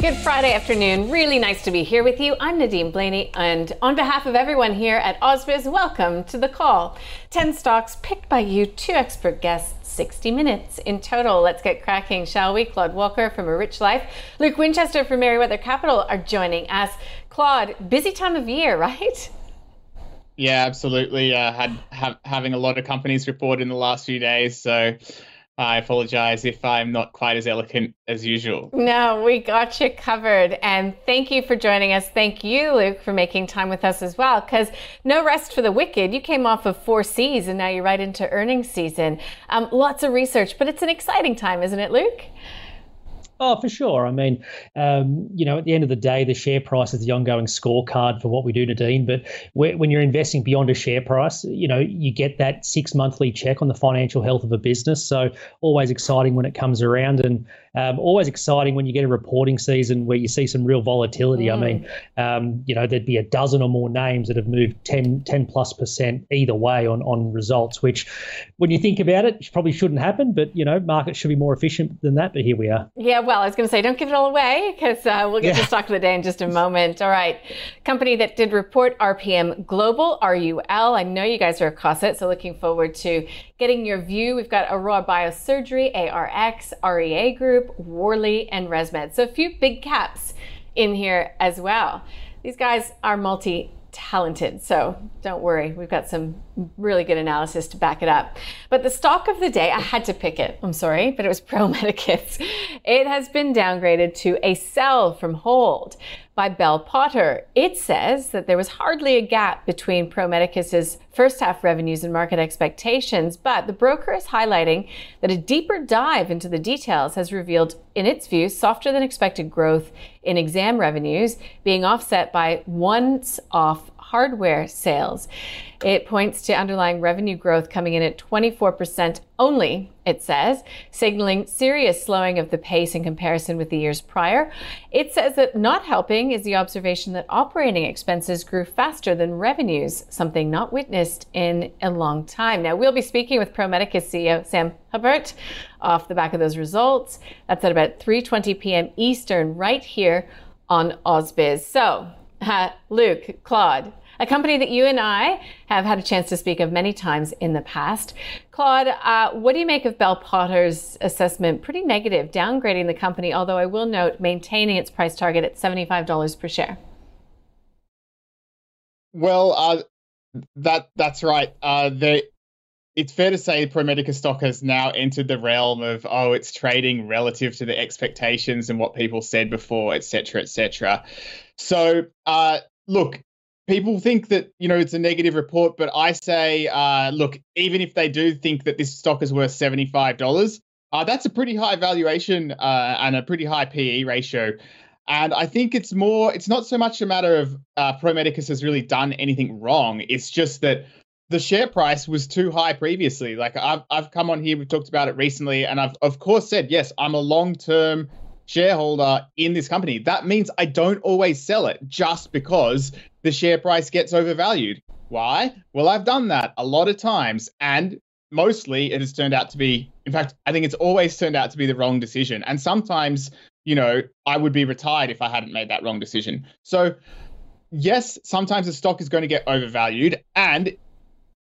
Good Friday afternoon. Really nice to be here with you. I'm Nadine Blaney, and on behalf of everyone here at AusBiz, welcome to the call. 10 stocks picked by you, two expert guests, 60 minutes in total. Let's get cracking, shall we? Claude Walker from A Rich Life, Luke Winchester from Mereweather Capital are joining us. Claude, busy time of year, right? Yeah, absolutely. Uh, had have, having a lot of companies report in the last few days, so I apologize if I'm not quite as eloquent as usual. No, we got you covered. And thank you for joining us. Thank you, Luke, for making time with us as well. Because no rest for the wicked. You came off of four C's and now you're right into earnings season. Um, lots of research, but it's an exciting time, isn't it, Luke? Oh, for sure. I mean, um, you know, at the end of the day, the share price is the ongoing scorecard for what we do, Nadine. But when you're investing beyond a share price, you know, you get that six monthly check on the financial health of a business. So always exciting when it comes around. And um, always exciting when you get a reporting season where you see some real volatility. Mm. I mean, um, you know, there'd be a dozen or more names that have moved 10, 10 plus percent either way on, on results, which when you think about it, probably shouldn't happen. But, you know, markets should be more efficient than that. But here we are. Yeah, well, I was going to say, don't give it all away because uh, we'll get yeah. to stock of the day in just a moment. All right. Company that did report RPM Global, RUL. I know you guys are across it, so looking forward to getting your view. We've got Aroa Biosurgery, ARX, REA Group. Group, Worley, and ResMed. So a few big caps in here as well. These guys are multi talented. So don't worry, we've got some really good analysis to back it up. But the stock of the day, I had to pick it. I'm sorry, but it was Pro Medicus. It has been downgraded to a sell from hold by Bell Potter. It says that there was hardly a gap between Pro Medicus's first half revenues and market expectations, but the broker is highlighting that a deeper dive into the details has revealed, in its view, softer than expected growth in exam revenues being offset by once off hardware sales. It points to underlying revenue growth coming in at 24% only, it says, signaling serious slowing of the pace in comparison with the years prior. It says that not helping is the observation that operating expenses grew faster than revenues, something not witnessed in a long time. Now, we'll be speaking with ProMedicus CEO Sam Hupert off the back of those results. That's at about 3:20 p.m. Eastern right here on AusBiz. So, uh, Luke, Claude, a company that you and I have had a chance to speak of many times in the past. Claude, uh, what do you make of Bell Potter's assessment? Pretty negative, downgrading the company, although I will note maintaining its price target at $75 per share. Well, uh, that that's right. Uh, the, it's fair to say Pro Medicus stock has now entered the realm of oh, it's trading relative to the expectations and what people said before, etc., etc. So, uh, look, people think that you know it's a negative report, but I say, uh, look, even if they do think that this stock is worth seventy five dollars, uh, that's a pretty high valuation uh, and a pretty high PE ratio. And I think it's more, it's not so much a matter of uh, Pro Medicus has really done anything wrong. It's just that the share price was too high previously. Like I've, I've come on here, we've talked about it recently, and I've, of course, said, yes, I'm a long term shareholder in this company. That means I don't always sell it just because the share price gets overvalued. Why? Well, I've done that a lot of times, and mostly it has turned out to be, in fact, I think it's always turned out to be the wrong decision. And sometimes, you know, I would be retired if I hadn't made that wrong decision. So, yes, sometimes the stock is going to get overvalued, and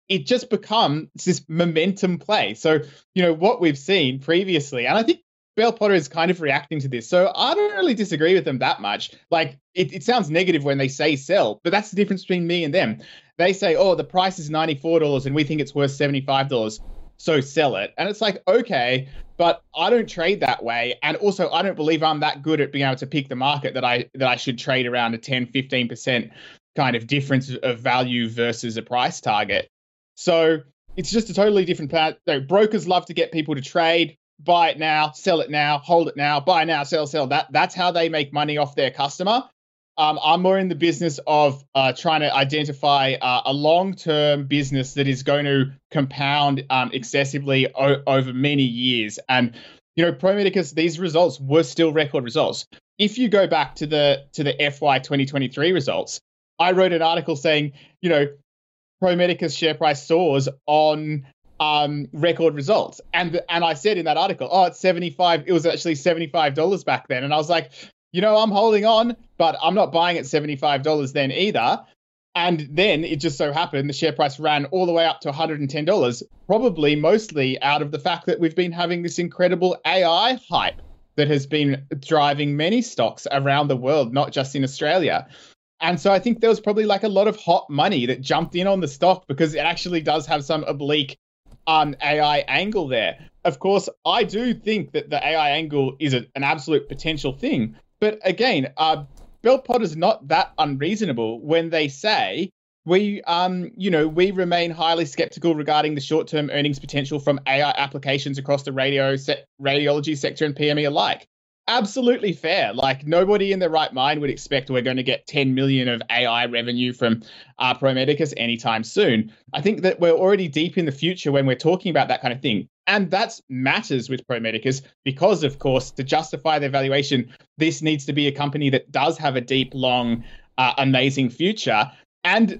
it just becomes this momentum play. So, you know, what we've seen previously, and I think Bell Potter is kind of reacting to this. So I don't really disagree with them that much. Like it, it sounds negative when they say sell, but that's the difference between me and them. They say, oh, the price is $94 and we think it's worth $75. So sell it. And it's like, okay, but I don't trade that way. And also I don't believe I'm that good at being able to pick the market that I that I should trade around a 10, 15% kind of difference of value versus a price target. So it's just a totally different plan. No, brokers love to get people to trade, buy it now, sell it now, hold it now, buy now, sell, sell. That that's how they make money off their customer. Um, I'm more in the business of uh, trying to identify uh, a long-term business that is going to compound um, excessively o- over many years. And you know, Pro Medicus, these results were still record results. If you go back to the to the FY 2023 results, I wrote an article saying, you know, Pro Medicus share price soars on um, record results. And and I said in that article, oh, it's 75. It was actually $75 back then. And I was like, you know, I'm holding on, but I'm not buying at $75 then either. And then it just so happened the share price ran all the way up to $110, probably mostly out of the fact that we've been having this incredible AI hype that has been driving many stocks around the world, not just in Australia. And so I think there was probably like a lot of hot money that jumped in on the stock because it actually does have some oblique um, AI angle there. Of course, I do think that the AI angle is a, an absolute potential thing, but again, uh, Bell Potter is not that unreasonable when they say we, um, you know, we remain highly skeptical regarding the short-term earnings potential from AI applications across the radio se- radiology sector and PME alike. Absolutely fair. Like nobody in their right mind would expect we're going to get 10 million of AI revenue from uh, Pro Medicus anytime soon. I think that we're already deep in the future when we're talking about that kind of thing. And that matters with Pro Medicus because, of course, to justify their valuation, this needs to be a company that does have a deep, long, uh, amazing future. And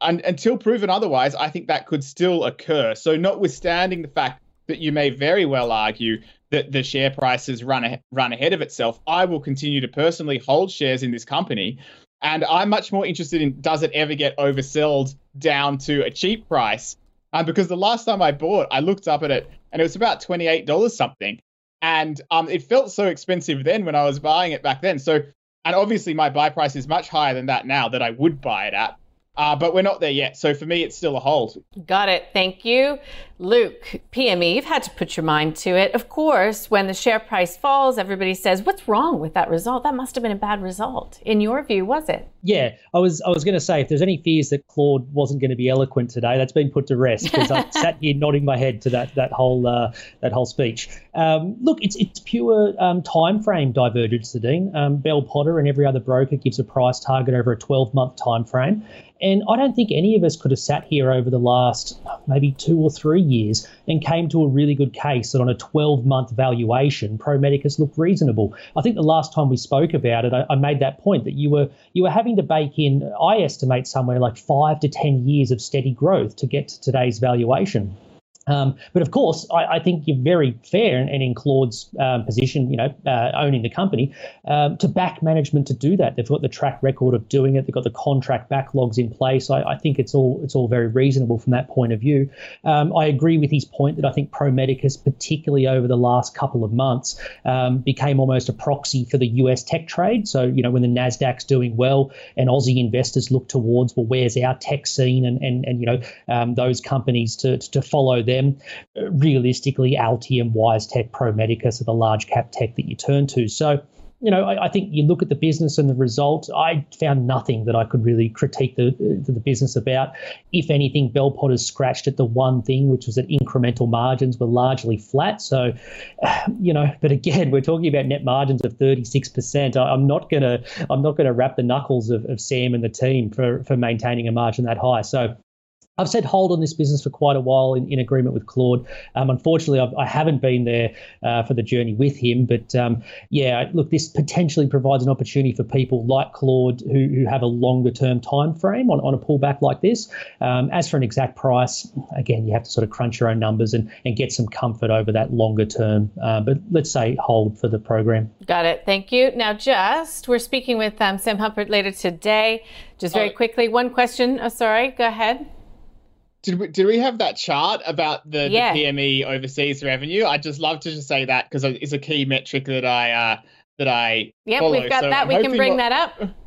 and until proven otherwise, I think that could still occur. So, notwithstanding the fact that you may very well argue that the share prices run a, run ahead of itself, I will continue to personally hold shares in this company. And I'm much more interested in does it ever get oversold down to a cheap price um, because the last time I bought, I looked up at it and it was about twenty eight dollars something, and um, it felt so expensive then when I was buying it back then. So, and obviously my buy price is much higher than that now that I would buy it at. Uh, but we're not there yet. So for me, it's still a hold. Got it. Thank you. Luke, PME, you've had to put your mind to it. Of course, when the share price falls, everybody says, What's wrong with that result? That must have been a bad result. In your view, was it? Yeah, I was I was going to say if there's any fears that Claude wasn't going to be eloquent today, that's been put to rest because I sat here nodding my head to that that whole uh, that whole speech. Um, look, it's it's pure um, time frame divergence, Dean. Um, Bell Potter and every other broker gives a price target over a 12 month time frame. And I don't think any of us could have sat here over the last maybe two or three years and came to a really good case that on a 12 month valuation, Pro Medicus looked reasonable. I think the last time we spoke about it, I, I, made that point that you were you were having to bake in, I estimate somewhere like five to 10 years of steady growth to get to today's valuation. Um, but of course, I, I, think you're very fair and, and in Claude's um, position, you know, uh, owning the company, um, to back management to do that. They've got the track record of doing it. They've got the contract backlogs in place. I, I think it's all it's all very reasonable from that point of view. Um, I agree with his point that I think Pro Medicus, particularly over the last couple of months, um, became almost a proxy for the US tech trade. So you know, when the Nasdaq's doing well and Aussie investors look towards, well, where's our tech scene and and and you know um, those companies to to follow them. Uh, realistically, Altium, WiseTech, Pro Medicus are the large cap tech that you turn to. So you know, I, I, think you look at the business and the result. I found nothing that I could really critique the uh, the business about. If anything, Bell Potter's scratched at the one thing, which was that incremental margins were largely flat. So, you know, but again, we're talking about net margins of 36%. I, am not gonna I'm not gonna wrap the knuckles of, of Sam and the team for for maintaining a margin that high. So I've said hold on this business for quite a while in, in agreement with Claude. Um, unfortunately, I've, I have not been there uh, for the journey with him. But um, yeah, look, this potentially provides an opportunity for people like Claude who, who have a longer term time frame on, on a pullback like this. Um, as for an exact price, again, you have to sort of crunch your own numbers and, and get some comfort over that longer term. Uh, but let's say hold for the program. Got it. Thank you. Now, just we're speaking with um, Sam Hupert later today. Just very oh. quickly, one question. Oh, sorry, go ahead. Did we, did we have that chart about the, yeah. the PME overseas revenue? I'd just love to just say that because it's a key metric that I uh, that I yep, follow. we've got so that. we can bring what, that up.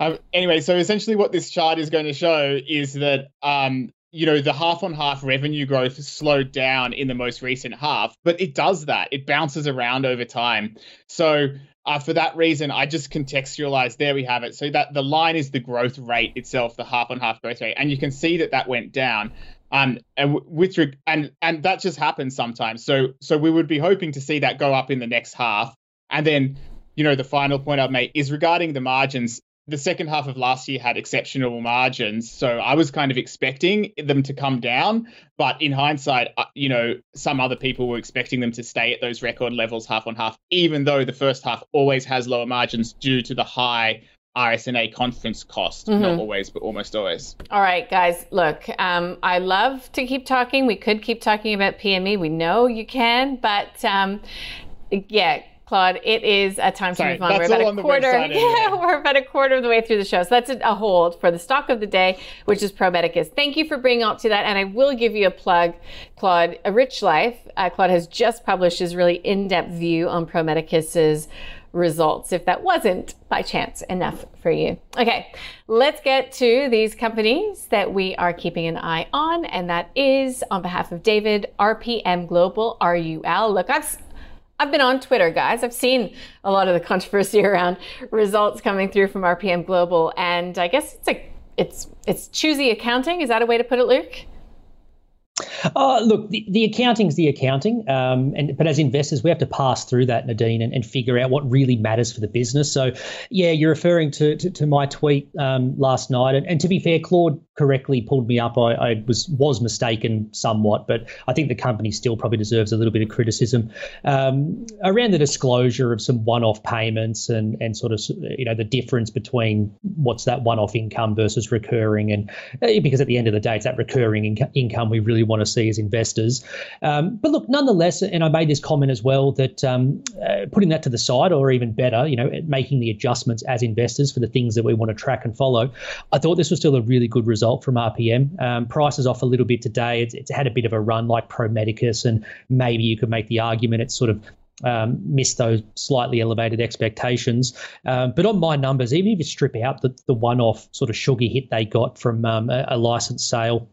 Um, anyway, so essentially, what this chart is going to show is that um, you know the half on half revenue growth slowed down in the most recent half, but it does that. It bounces around over time. So uh, for that reason, I just contextualized. There we have it. So that the line is the growth rate itself, the half on half growth rate, and you can see that that went down. Um, and with and and that just happens sometimes. So so we would be hoping to see that go up in the next half, and then you know the final point I'd make is regarding the margins the second half of last year had exceptional margins, so I was kind of expecting them to come down. But in hindsight, uh, you know, some other people were expecting them to stay at those record levels, half on half, even though the first half always has lower margins due to the high RSNA conference cost. Mm-hmm. Not always, but almost always. All right, guys, look, um, I love to keep talking. We could keep talking about PME. We know you can, but um, yeah, Claude, it is a time Sorry, to move on. We're about a quarter. Yeah, we're about a quarter of the way through the show. So that's a hold for the stock of the day, which is Pro Medicus. Thank you for bringing up to that. And I will give you a plug, Claude. A Rich Life. Uh, Claude has just published his really in-depth view on Pro Medicus's results, if that wasn't by chance enough for you. Okay, let's get to these companies that we are keeping an eye on. And that is on behalf of David, RPM Global, RUL. Look, I've I've been on Twitter, guys. I've seen a lot of the controversy around results coming through from RPM Global, and I guess it's a it's it's choosy accounting. Is that a way to put it, Luke? Uh, look, the, the accounting's the accounting, um, and but as investors, we have to pass through that, Nadine, and, and figure out what really matters for the business. So, yeah, you're referring to to, to my tweet um, last night, and, and to be fair, Claude correctly pulled me up. I, I, was was mistaken somewhat, but I think the company still probably deserves a little bit of criticism um, around the disclosure of some one-off payments and and sort of you know the difference between what's that one-off income versus recurring, and uh, because at the end of the day, it's that recurring inc- income we really want to see as investors. Um, but look, nonetheless, and I made this comment as well that um, uh, putting that to the side, or even better, you know, making the adjustments as investors for the things that we want to track and follow, I thought this was still a really good result result from RPM. Um, prices off a little bit today. It's, it's had a bit of a run like Pro Medicus, and maybe you could make the argument it's sort of um, missed those slightly elevated expectations. Um, but on my numbers, even if you strip out the, the one off sort of sugar hit they got from um, a, a license sale,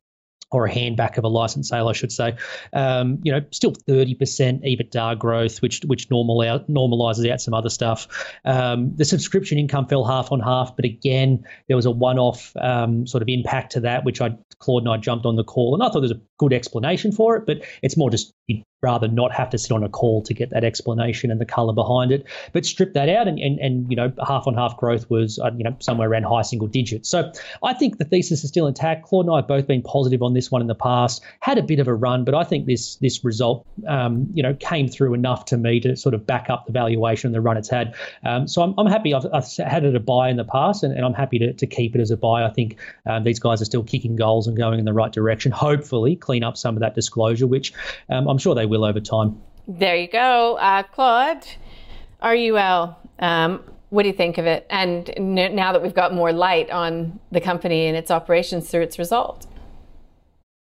or a handback of a license sale, I should say. Um, you know, still 30% EBITDA growth, which which normal out, normalizes out some other stuff. Um, the subscription income fell half on half, but again, there was a one-off um, sort of impact to that, which I Claude and I jumped on the call, and I thought there's a good explanation for it, but it's more just rather not have to sit on a call to get that explanation and the color behind it. But strip that out, and and, and you know, half on half growth was uh, you know somewhere around high single digits. So I think the thesis is still intact. Claude and I have both been positive on this one in the past. Had a bit of a run, but I think this this result um, you know came through enough to me to sort of back up the valuation and the run it's had. Um, so I'm, I'm happy. I've, I've, had it a buy in the past, and, and I'm happy to, to keep it as a buy. I think um, these guys are still kicking goals and going in the right direction. Hopefully, clean up some of that disclosure, which um, I'm sure they will over time. There you go, uh, Claude. RUL. Um, what do you think of it? And n- now that we've got more light on the company and its operations through its result.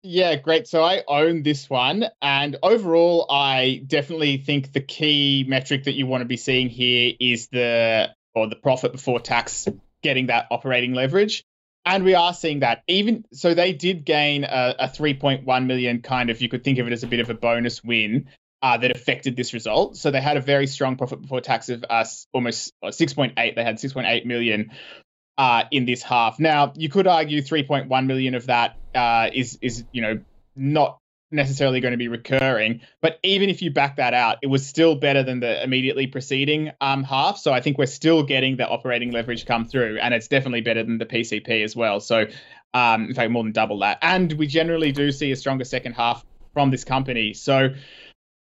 Yeah, great. So I own this one. And overall, I definitely think the key metric that you want to be seeing here is the or the profit before tax getting that operating leverage and we are seeing that. Even so they did gain a, a 3.1 million kind of you could think of it as a bit of a bonus win uh, that affected this result. So they had a very strong profit before tax of us uh, almost uh, 6.8 they had 6.8 million uh, in this half. Now you could argue 3.1 million of that uh, is is you know not necessarily going to be recurring. But even if you back that out, it was still better than the immediately preceding um, half. So I think we're still getting the operating leverage come through, and it's definitely better than the PCP as well. So um, in fact, more than double that. And we generally do see a stronger second half from this company. So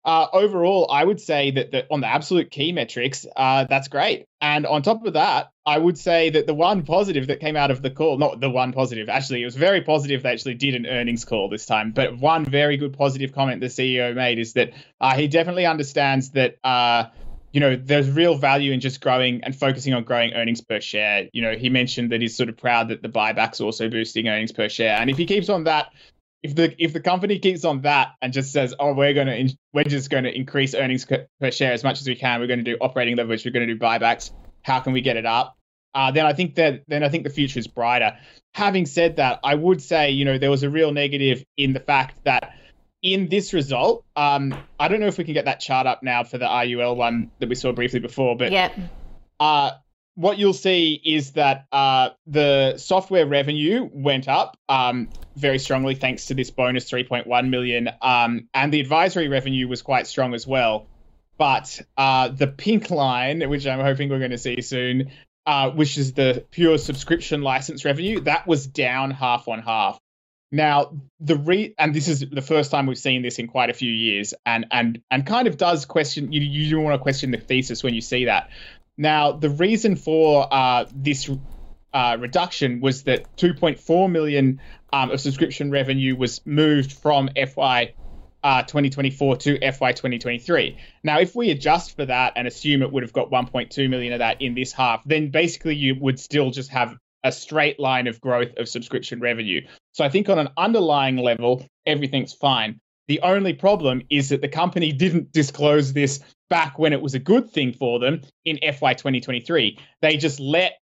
uh, overall, I would say that the, on the absolute key metrics, uh, that's great. And on top of that, I would say that the one positive that came out of the call, not the one positive, actually, it was very positive they actually did an earnings call this time. But one very good positive comment the CEO made is that uh, he definitely understands that. Uh, you know, there's real value in just growing and focusing on growing earnings per share. You know, he mentioned that he's sort of proud that the buyback's also boosting earnings per share. And if he keeps on that if the if the company keeps on that and just says, "Oh, we're going to we're just going to increase earnings per share as much as we can. We're going to do operating leverage. We're going to do buybacks. How can we get it up?" Uh, then I think that then I think the future is brighter. Having said that, I would say you know there was a real negative in the fact that in this result, um, I don't know if we can get that chart up now for the RUL one that we saw briefly before, but yeah. uh, what you'll see is that uh, the software revenue went up um, very strongly thanks to this bonus 3.1 million, um, and the advisory revenue was quite strong as well. But uh, the pink line, which I'm hoping we're going to see soon, uh, which is the pure subscription license revenue, that was down half on half. Now, the re and this is the first time we've seen this in quite a few years, and and and kind of does question you. You want to question the thesis when you see that. Now, the reason for uh, this uh, reduction was that 2.4 million um, of subscription revenue was moved from FY uh, 2024 to FY 2023. Now, if we adjust for that and assume it would have got 1.2 million of that in this half, then basically you would still just have a straight line of growth of subscription revenue. So I think on an underlying level, everything's fine. The only problem is that the company didn't disclose this back when it was a good thing for them in FY 2023. They just let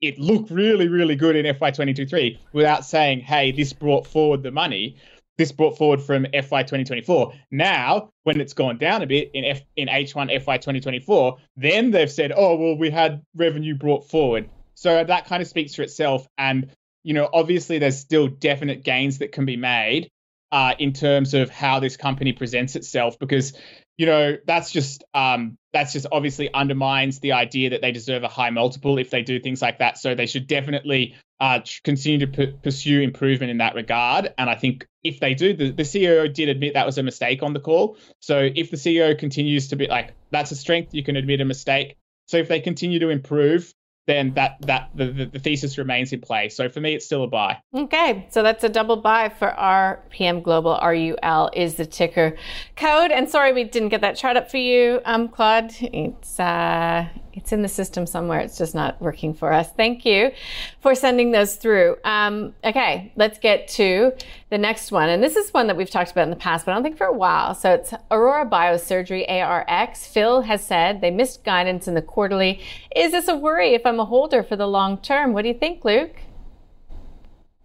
it look really, really good in FY 2023 without saying, hey, this brought forward the money. This brought forward from FY 2024. Now, when it's gone down a bit in F, in H1 FY 2024, then they've said, oh, well, we had revenue brought forward. So that kind of speaks for itself. And, you know, obviously there's still definite gains that can be made uh, in terms of how this company presents itself because you know that's just um, that's just obviously undermines the idea that they deserve a high multiple if they do things like that. So they should definitely uh, continue to p- pursue improvement in that regard. And i think if they do the, the ceo did admit that was a mistake on the call. So if the ceo continues to be like that's a strength you can admit a mistake. So if they continue to improve then that that the, the thesis remains in place. So for me, it's still a buy. Okay, so that's a double buy for RPM Global. RUL is the ticker code. And sorry, we didn't get that chart up for you, um, Claude. It's uh, it's in the system somewhere. It's just not working for us. Thank you for sending those through. Um, okay, let's get to the next one. And this is one that we've talked about in the past, but I don't think for a while. So it's Aroa Biosurgery, ARX. Phil has said they missed guidance in the quarterly. Is this a worry if I'm a holder for the long term? What do you think, Luke?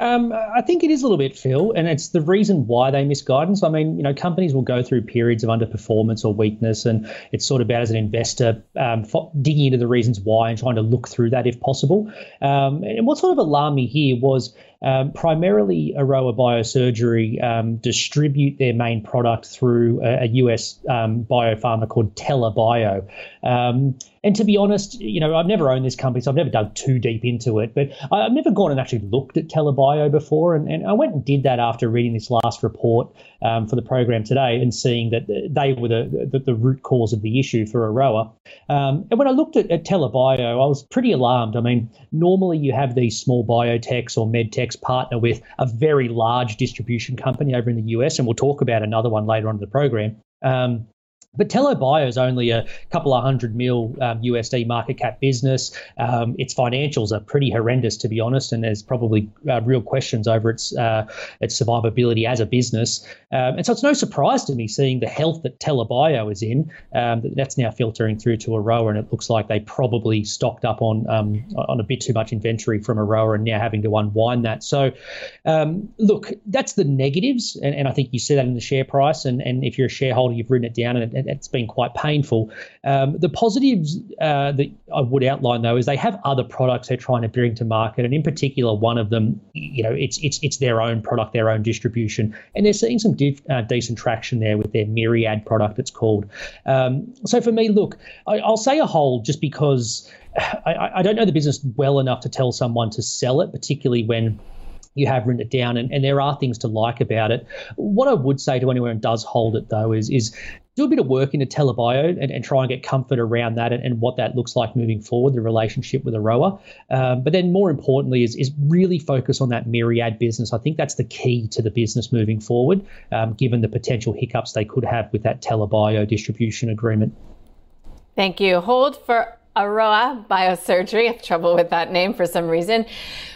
Um, I think it is a little bit, Phil, and it's the reason why they miss guidance. I mean, you know, companies will go through periods of underperformance or weakness, and it's sort of about as an investor um, digging into the reasons why and trying to look through that if possible. Um, and what sort of alarmed me here was um, primarily, Aroa Biosurgery um, distribute their main product through a, a US um, biopharma called TELA Bio. Um, and to be honest, you know, I've never owned this company, so I've never dug too deep into it. But I've never gone and actually looked at TELA Bio before, and, and I went and did that after reading this last report um, for the program today and seeing that they were the, the, the root cause of the issue for Aroa. Um, and when I looked at, at TELA Bio, I was pretty alarmed. I mean, normally you have these small biotechs or medtechs partner with a very large distribution company over in the US, and we'll talk about another one later on in the program. Um, but TELA Bio is only a couple of hundred mil um, USD market cap business. Um, its financials are pretty horrendous, to be honest, and there's probably uh, real questions over its uh, its survivability as a business. Um, and so it's no surprise to me seeing the health that TELA Bio is in. Um, that's now filtering through to Aroa, and it looks like they probably stocked up on um, on a bit too much inventory from Aroa and now having to unwind that. So, um, look, that's the negatives, and, and I think you see that in the share price. And, and if you're a shareholder, you've written it down and it's been quite painful. Um, the positives uh, that I would outline though is they have other products they're trying to bring to market, and in particular, one of them, you know, it's it's it's their own product, their own distribution, and they're seeing some uh, decent traction there with their Myriad product. It's called. Um, so for me, look, I, will say a hold just because. I, I don't know the business well enough to tell someone to sell it, particularly when you have written it down and, and there are things to like about it. What I would say to anyone who does hold it though is is do a bit of work into TELA Bio and, and try and get comfort around that and, and, what that looks like moving forward, the relationship with Aroa. Um, but then more importantly is, is really focus on that Myriad business. I think that's the key to the business moving forward, um, given the potential hiccups they could have with that TELA Bio distribution agreement. Thank you. Hold for Aroa Biosurgery. I have trouble with that name for some reason.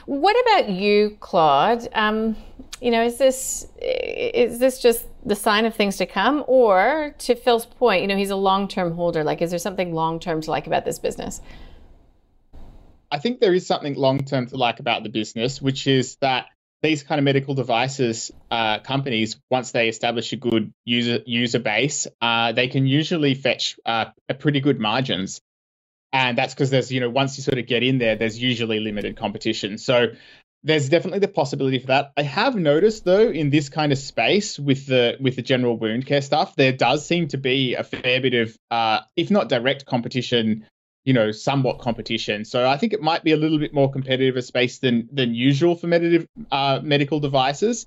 What about you, Claude? Um, you know, is this is this just the sign of things to come, or to Phil's point, you know, he's a long-term holder. Like, is there something long-term to like about this business? I think there is something long-term to like about the business, which is that these kind of medical devices uh, companies, once they establish a good user user base, uh, they can usually fetch uh, a pretty good margins, and that's because there's you know once you sort of get in there, there's usually limited competition. So there's definitely the possibility for that. I have noticed though in this kind of space with the with the general wound care stuff, there does seem to be a fair bit of, uh, if not direct competition, you know, somewhat competition. So I think it might be a little bit more competitive a space than than usual for medical uh, medical devices.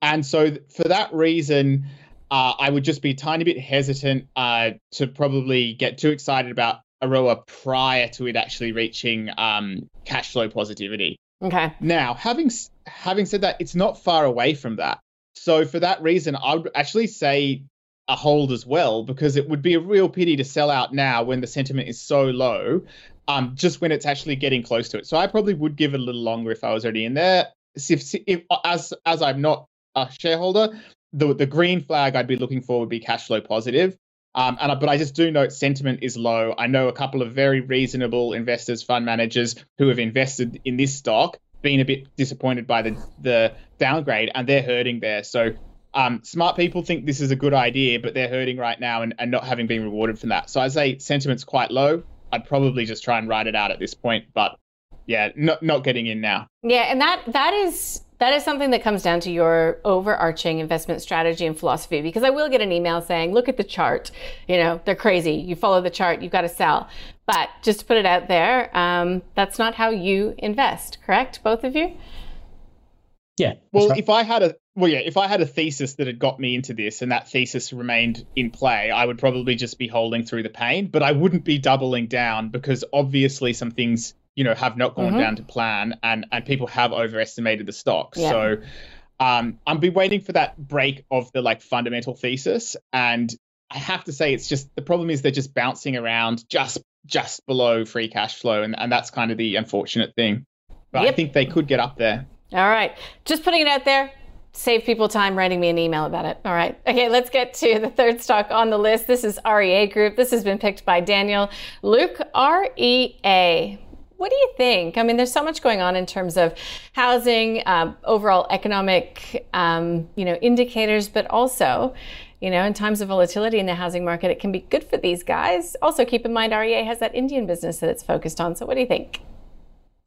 And so for that reason, uh, I would just be a tiny bit hesitant uh, to probably get too excited about Aroa prior to it actually reaching um, cash flow positivity. Okay. Now, having having said that, it's not far away from that. So for that reason, I would actually say a hold as well because it would be a real pity to sell out now when the sentiment is so low. Um, just when it's actually getting close to it. So I probably would give it a little longer if I was already in there. If, if as as I'm not a shareholder, the the green flag I'd be looking for would be cash flow positive. Um, and but I just do note sentiment is low. I know a couple of very reasonable investors, fund managers who have invested in this stock, been a bit disappointed by the the downgrade, and they're hurting there. So um, smart people think this is a good idea, but they're hurting right now and, and not having been rewarded from that. So I say sentiment's quite low. I'd probably just try and ride it out at this point, but yeah, not not getting in now. Yeah, and that that is that is something that comes down to your overarching investment strategy and philosophy because I will get an email saying, look at the chart. You know, they're crazy. You follow the chart, you've got to sell. But just to put it out there, um, that's not how you invest, correct? Both of you? Yeah. Well, right. if I had a well, yeah, if I had a thesis that had got me into this and that thesis remained in play, I would probably just be holding through the pain, but I wouldn't be doubling down because obviously some things you know have not gone mm-hmm. down to plan and and people have overestimated the stock yeah. so um i'm be waiting for that break of the like fundamental thesis and i have to say it's just the problem is they're just bouncing around just just below free cash flow and, and that's kind of the unfortunate thing but yep. i think they could get up there all right just putting it out there save people time writing me an email about it. All right. Okay, let's get to the third stock on the list. This is REA Group. This has been picked by Daniel Luke. REA. What do you think? I mean, there's so much going on in terms of housing, um, overall economic, um, you know, indicators, but also, you know, in times of volatility in the housing market, it can be good for these guys. Also, keep in mind, REA has that Indian business that it's focused on. So, what do you think?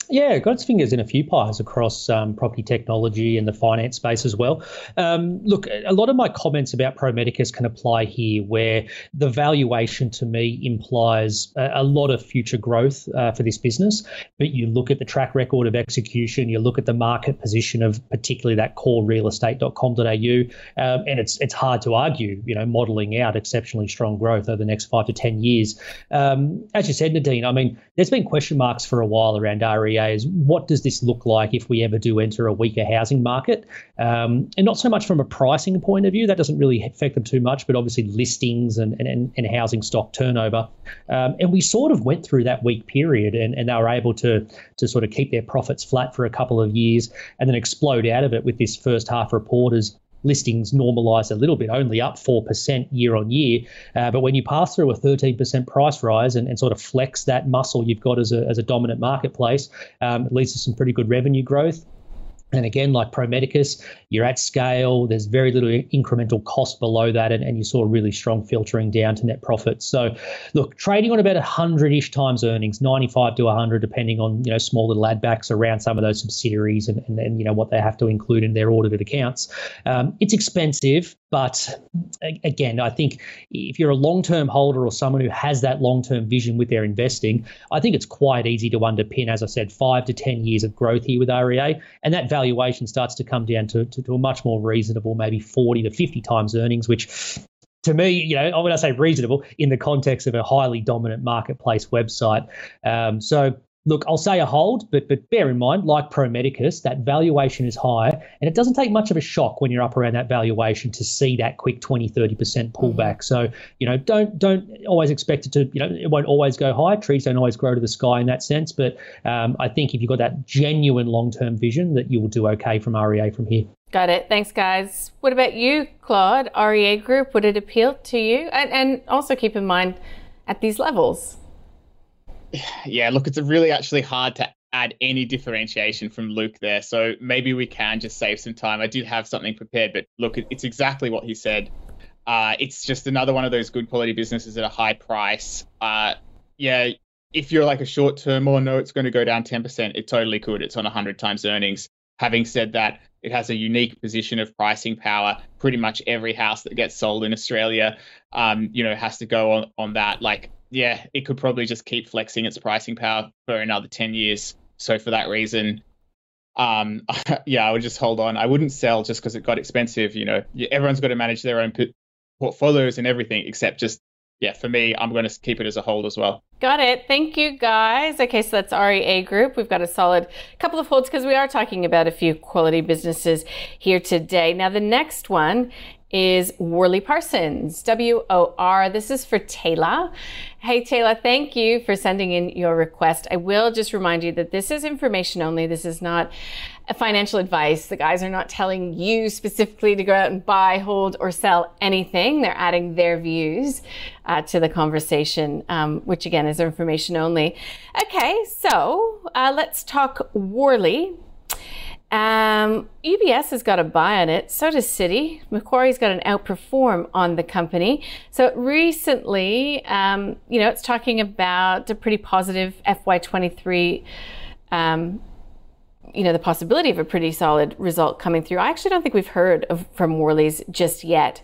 Yeah, got its fingers in a few pies across um, property technology and the finance space as well. Um, look, a lot of my comments about Pro Medicus can apply here, where the valuation to me implies a, a lot of future growth uh, for this business. But you look at the track record of execution, you look at the market position of particularly that core realestate.com.au, um, and it's it's hard to argue, you know, modelling out exceptionally strong growth over the next five to ten years. Um, as you said, Nadine, I mean, there's been question marks for a while around RE is what does this look like if we ever do enter a weaker housing market? Um, and not so much from a pricing point of view, that doesn't really affect them too much, but obviously listings and, and, and housing stock turnover. Um, and we sort of went through that weak period and, and they were able to, to sort of keep their profits flat for a couple of years and then explode out of it with this first half report as listings normalize a little bit, only up 4% year on year. Uh, but when you pass through a 13% price rise and, and, sort of flex that muscle you've got as a, as a dominant marketplace, um, it leads to some pretty good revenue growth. And again, like Pro Medicus, you're at scale. There's very little incremental cost below that, and, and you saw really strong filtering down to net profit. So, look, trading on about 100-ish times earnings, 95 to 100, depending on you know small little add backs around some of those subsidiaries and, and, you know what they have to include in their audited accounts. Um, it's expensive, but again, I think if you're a long-term holder or someone who has that long-term vision with their investing, I think it's quite easy to underpin, as I said, five to 10 years of growth here with REA, and that valuation starts to come down to, to, to a much more reasonable, maybe 40 to 50 times earnings, which to me, you know, when I say reasonable, in the context of a highly dominant marketplace website. Um, so look, I'll say a hold, but but bear in mind, like Pro Medicus, that valuation is high, and it doesn't take much of a shock when you're up around that valuation to see that quick 20, 30% pullback. Mm-hmm. So, you know, don't don't always expect it to, you know, it won't always go high. Trees don't always grow to the sky in that sense. But um, I think if you've got that genuine long-term vision, that you will do okay from REA from here. Got it. Thanks, guys. What about you, Claude? REA Group, would it appeal to you? And, and also keep in mind at these levels yeah, look, it's really actually hard to add any differentiation from Luke there. So maybe we can just save some time. I did have something prepared, but look, it's exactly what he said. Uh, it's just another one of those good quality businesses at a high price. Uh, yeah, if you're like a short term or no, it's going to go down 10%, it totally could. It's on 100 times earnings. Having said that, it has a unique position of pricing power. Pretty much every house that gets sold in Australia, um, you know, has to go on, on that. Like, yeah, it could probably just keep flexing its pricing power for another 10 years. So for that reason, um, yeah, I would just hold on. I wouldn't sell just because it got expensive. You know, everyone's got to manage their own portfolios and everything, except just yeah, for me, I'm going to keep it as a hold as well. Got it. Thank you, guys. Okay, so that's REA Group. We've got a solid couple of holds because we are talking about a few quality businesses here today. Now, the next one is Worley Parsons, W O R. This is for Taylor. Hey, Taylor, thank you for sending in your request. I will just remind you that this is information only. This is not financial advice. The guys are not telling you specifically to go out and buy, hold, or sell anything. They're adding their views uh, to the conversation, um, which again is information only. Okay, so uh, let's talk Worley. Um, UBS has got a buy on it. So does Citi. Macquarie's got an outperform on the company. So recently, um, you know, it's talking about a pretty positive FY23 um, you know the possibility of a pretty solid result coming through. I actually don't think we've heard of, from Worley's just yet.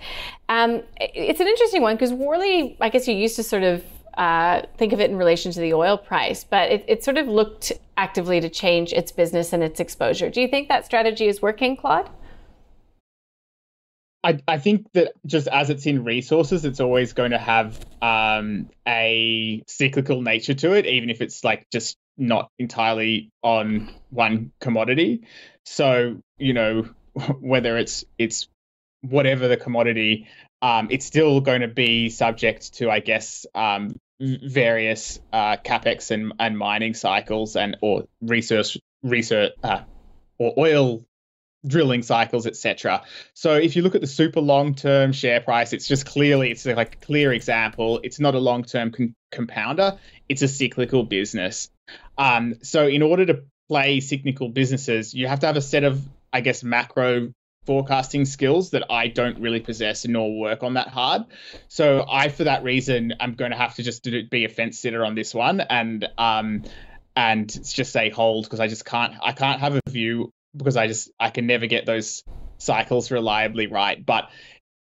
Um, it's an interesting one because Worley, I guess you used to sort of uh, think of it in relation to the oil price, but it, it, sort of looked actively to change its business and its exposure. Do you think that strategy is working, Claude? I, I think that just as it's in resources, it's always going to have um, a cyclical nature to it, even if it's like just not entirely on one commodity. So, you know, whether it's it's whatever the commodity, um, it's still going to be subject to, I guess, um, various uh, capex and, and mining cycles and or research research uh, or oil drilling cycles, etc. So if you look at the super long-term share price, it's just clearly it's like a clear example. It's not a long-term con- compounder; it's a cyclical business. Um, so in order to play cyclical businesses, you have to have a set of, I guess, macro forecasting skills that I don't really possess nor work on that hard. So I, for that reason, I'm going to have to just be a fence sitter on this one and um and just say hold because I just can't I can't have a view because I just I can never get those cycles reliably right. But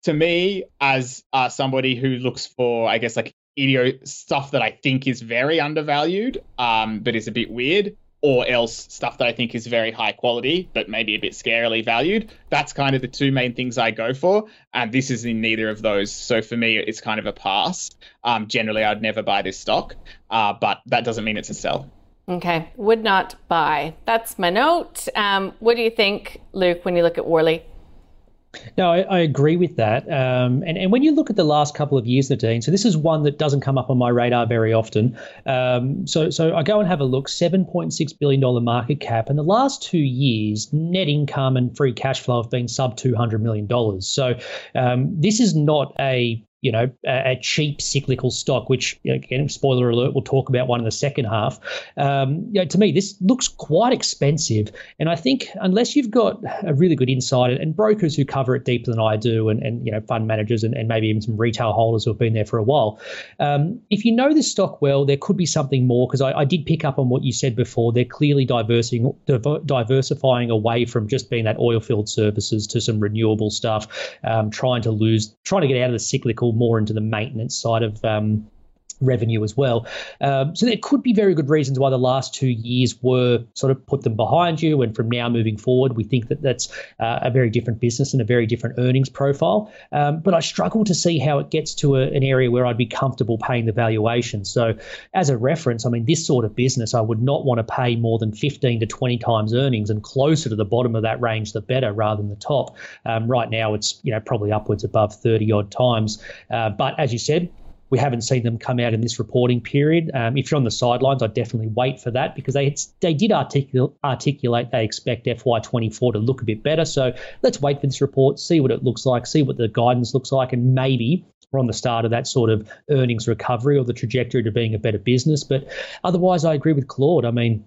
to me, as uh, somebody who looks for, I guess, like idio stuff that I think is very undervalued, um, but is a bit weird, or else stuff that I think is very high quality, but maybe a bit scarily valued. That's kind of the two main things I go for. And this is in neither of those. So for me, it's kind of a pass. Um, generally, I'd never buy this stock, uh, but that doesn't mean it's a sell. Okay, would not buy. That's my note. Um, what do you think, Luke, when you look at Worley? No, I, I, agree with that. Um, and, and when you look at the last couple of years, Nadine, so this is one that doesn't come up on my radar very often. Um, so, so I go and have a look $7.6 billion market cap. And the last two years, net income and free cash flow have been sub $200 million. So um, this is not a you know, a, cheap cyclical stock, which again, spoiler alert, we'll talk about one in the second half. Um, you know, to me, this looks quite expensive, and I think unless you've got a really good insight and brokers who cover it deeper than I do, and, and you know, fund managers and, and maybe even some retail holders who have been there for a while, um, if you know this stock well, there could be something more because I, I, did pick up on what you said before. They're clearly diversing, diversifying away from just being that oil field services to some renewable stuff, um, trying to lose, trying to get out of the cyclical more into the maintenance side of um, revenue as well. Um, so there could be very good reasons why the last two years were sort of put them behind you. And from now moving forward, we think that that's uh, a very different business and a very different earnings profile. Um, but I struggle to see how it gets to a, an area where I'd be comfortable paying the valuation. So as a reference, I mean, this sort of business, I would not want to pay more than 15 to 20 times earnings and closer to the bottom of that range, the better rather than the top. Um, right now, it's, you know, probably upwards above 30 odd times. Uh, but as you said, we haven't seen them come out in this reporting period. Um, if you're on the sidelines, I'd definitely wait for that because they they did articulate, articulate they expect FY24 to look a bit better. So let's wait for this report, see what it looks like, see what the guidance looks like, and maybe we're on the start of that sort of earnings recovery or the trajectory to being a better business. But otherwise, I agree with Claude. I mean,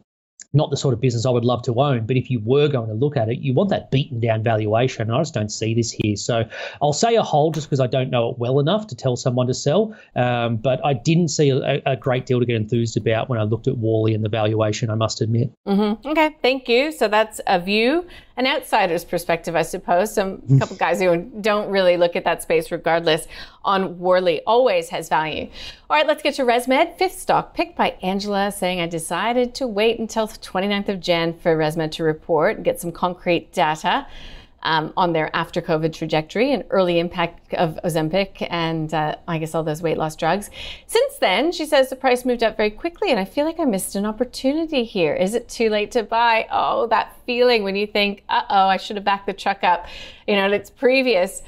not the sort of business I would love to own. But if you were going to look at it, you want that beaten down valuation. I just don't see this here. So I'll say a hold just because I don't know it well enough to tell someone to sell. Um, but I didn't see a, a, great deal to get enthused about when I looked at Worley and the valuation, I must admit. Mm-hmm. Okay, thank you. So that's a view, an outsider's perspective, I suppose. Some mm. couple guys who don't really look at that space regardless on Worley always has value. All right, let's get to ResMed. Fifth stock picked by Angela saying, I decided to wait until the 29th of Jan for ResMed to report and get some concrete data. Um, on their after COVID trajectory and early impact of Ozempic and uh, I guess all those weight loss drugs. Since then, she says the price moved up very quickly, and I feel like I missed an opportunity here. Is it too late to buy? Oh, that feeling when you think, uh oh, I should have backed the truck up, you know, its previous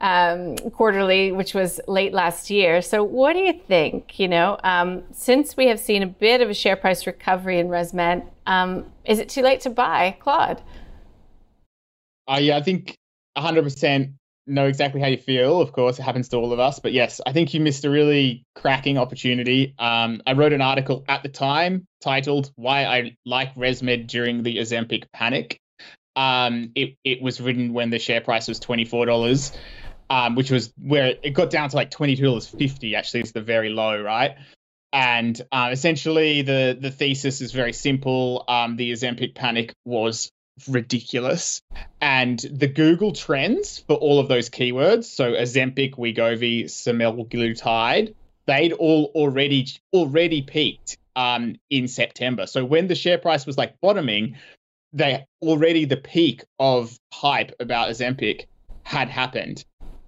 um, quarterly, which was late last year. So, what do you think? You know, um, since we have seen a bit of a share price recovery in ResMed, um, is it too late to buy, Claude? Uh, yeah, I think 100% know exactly how you feel. Of course, it happens to all of us. But yes, I think you missed a really cracking opportunity. Um, I wrote an article at the time titled "Why I Like ResMed During the Ozempic Panic." Um, it it was written when the share price was twenty four dollars um, which was where it got down to like twenty two dollars fifty. Actually, is the very low, right? And uh, essentially, the the thesis is very simple. Um, the Ozempic panic was ridiculous, and the Google trends for all of those keywords, so Ozempic, Wegovy, semaglutide, they'd all already already peaked um, in September. So when the share price was like bottoming, they already the peak of hype about Ozempic had happened.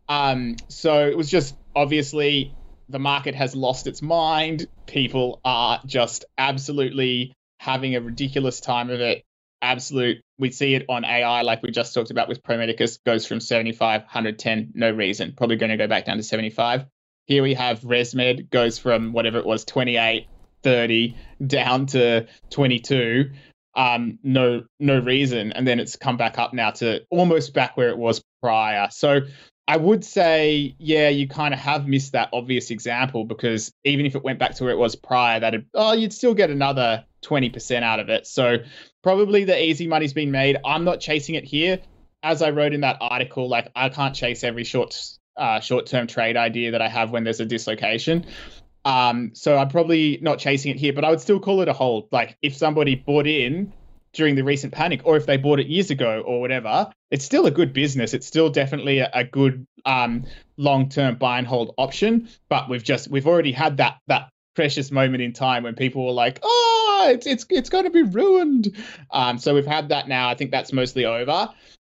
Um, so it was just obviously the market has lost its mind. People are just absolutely having a ridiculous time of it. Absolute. We see it on AI, like we just talked about with Pro Medicus, goes from 75, 110, no reason. Probably going to go back down to 75. Here we have ResMed goes from whatever it was, 28, 30, down to 22. Um, no, no reason, and then it's come back up now to almost back where it was prior. So I would say, yeah, you kind of have missed that obvious example because even if it went back to where it was prior, that oh, you'd still get another 20% out of it. So probably the easy money's been made. I'm not chasing it here. As I wrote in that article, like I can't chase every short uh, short-term trade idea that I have when there's a dislocation. Um, so I'm probably not chasing it here, but I would still call it a hold. Like if somebody bought in during the recent panic, or if they bought it years ago or whatever, it's still a good business. It's still definitely a, a good um, long-term buy and hold option. But we've just we've already had that that precious moment in time when people were like, "Oh, it's it's it's going to be ruined." Um, so we've had that now. I think that's mostly over,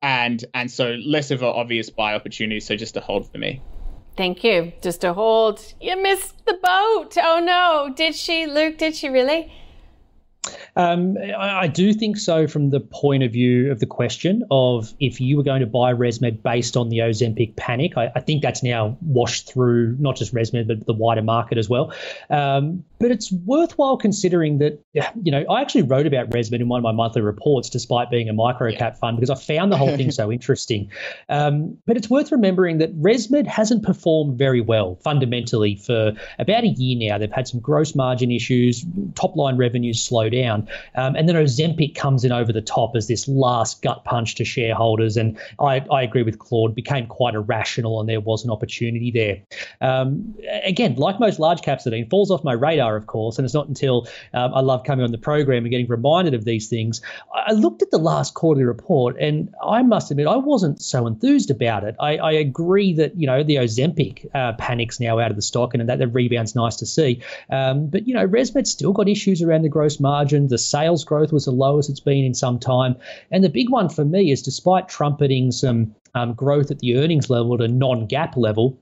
and and so less of an obvious buy opportunity. So just a hold for me. Thank you. Just a hold. You missed the boat. Oh no! Did she, Luke? Did she really? Um, I, I, do think so from the point of view of the question of if you were going to buy ResMed based on the Ozempic panic. I, I think that's now washed through not just ResMed but the wider market as well. Um, but it's worthwhile considering that you know I actually wrote about ResMed in one of my monthly reports, despite being a micro cap fund, because I found the whole thing so interesting. Um, but it's worth remembering that ResMed hasn't performed very well fundamentally for about a year now. They've had some gross margin issues, top line revenues slowed down. Um, and then Ozempic comes in over the top as this last gut punch to shareholders. And I, I agree with Claude, became quite irrational and there was an opportunity there. Um, again, like most large caps, that falls off my radar, of course. And it's not until um, I love coming on the program and getting reminded of these things. I looked at the last quarterly report and I must admit, I wasn't so enthused about it. I, I agree that, you know, the Ozempic uh, panic's now out of the stock and that the rebound's nice to see. Um, but, you know, ResMed's still got issues around the gross margin margin. The sales growth was the lowest it's been in some time. And the big one for me is despite trumpeting some um, growth at the earnings level at a non GAAP level,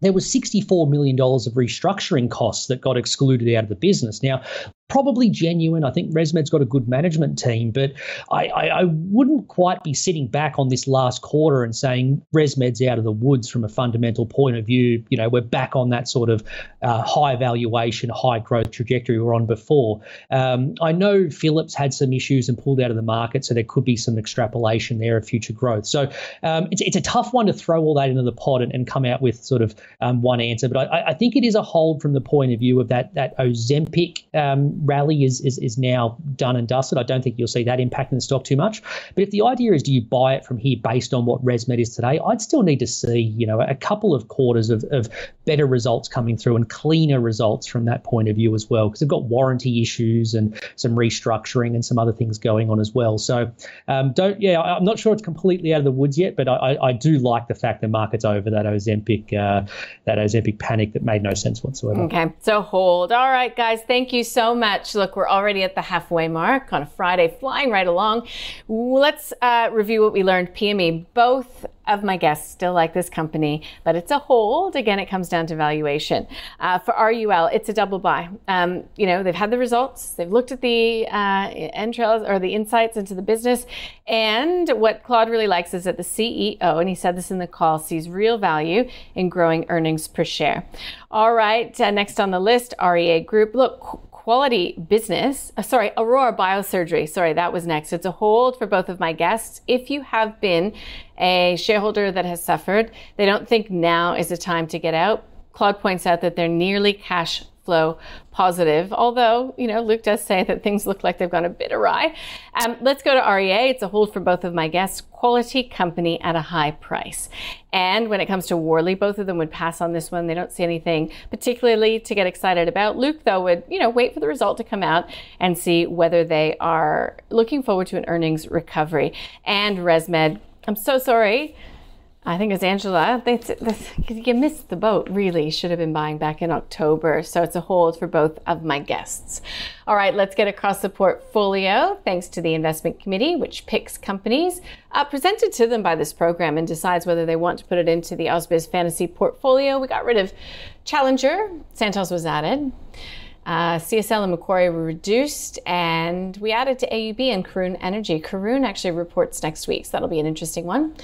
there was $64 million of restructuring costs that got excluded out of the business. Now, probably genuine. I think ResMed's got a good management team, but I, I, I, wouldn't quite be sitting back on this last quarter and saying ResMed's out of the woods from a fundamental point of view. You know, we're back on that sort of uh, high valuation, high growth trajectory we were on before. Um, I know Philips had some issues and pulled out of the market, so there could be some extrapolation there of future growth. So um, it's, it's a tough one to throw all that into the pot and, and come out with sort of um, one answer, but I, I, think it is a hold from the point of view of that that Ozempic um, rally is, is is now done and dusted. I don't think you'll see that impact in the stock too much. But if the idea is do you buy it from here based on what ResMed is today, I'd still need to see you know a couple of quarters of, of better results coming through and cleaner results from that point of view as well because they've got warranty issues and some restructuring and some other things going on as well. So um, don't yeah, I'm not sure it's completely out of the woods yet, but I, I do like the fact the market's over that Ozempic uh, that Ozempic panic that made no sense whatsoever. Okay, so hold. All right, guys, thank you so much. Look, we're already at the halfway mark on a Friday, flying right along. Let's uh, review what we learned. PME, both of my guests still like this company, but it's a hold. Again, it comes down to valuation. Uh, for RUL, it's a double buy. Um, you know, they've had the results, they've looked at the uh, entrails or the insights into the business, and what Claude really likes is that the CEO, and he said this in the call, sees real value in growing earnings per share. All right, uh, next on the list, REA Group. Look, quality business. Uh, sorry, Aroa Biosurgery. Sorry, that was next. It's a hold for both of my guests. If you have been a shareholder that has suffered, they don't think now is the time to get out. Claude points out that they're nearly cash flow positive, although, you know, Luke does say that things look like they've gone a bit awry. Um, let's go to REA. It's a hold for both of my guests. Quality company at a high price. And when it comes to Worley, both of them would pass on this one. They don't see anything particularly to get excited about. Luke, though, would, you know, wait for the result to come out and see whether they are looking forward to an earnings recovery. And ResMed, I'm so sorry I think it's Angela. They, they, you missed the boat, really. Should have been buying back in October. So it's a hold for both of my guests. All right, let's get across the portfolio. Thanks to the investment committee, which picks companies uh, presented to them by this program and decides whether they want to put it into the Ausbiz fantasy portfolio. We got rid of Challenger, Santos was added. Uh, CSL and Macquarie were reduced, and we added to AUB and Karoon Energy. Karoon actually reports next week, so that'll be an interesting one.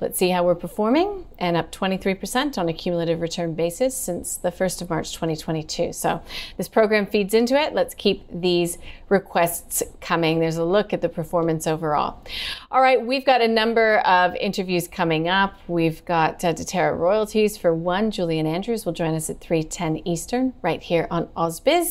Let's see how we're performing, and up 23% on a cumulative return basis since the 1st of March 2022. So this program feeds into it. Let's keep these requests coming. There's a look at the performance overall. All right, we've got a number of interviews coming up. We've got uh, Deterra Royalties for one. Julian Andrews will join us at 3:10 Eastern, right here on Ausbiz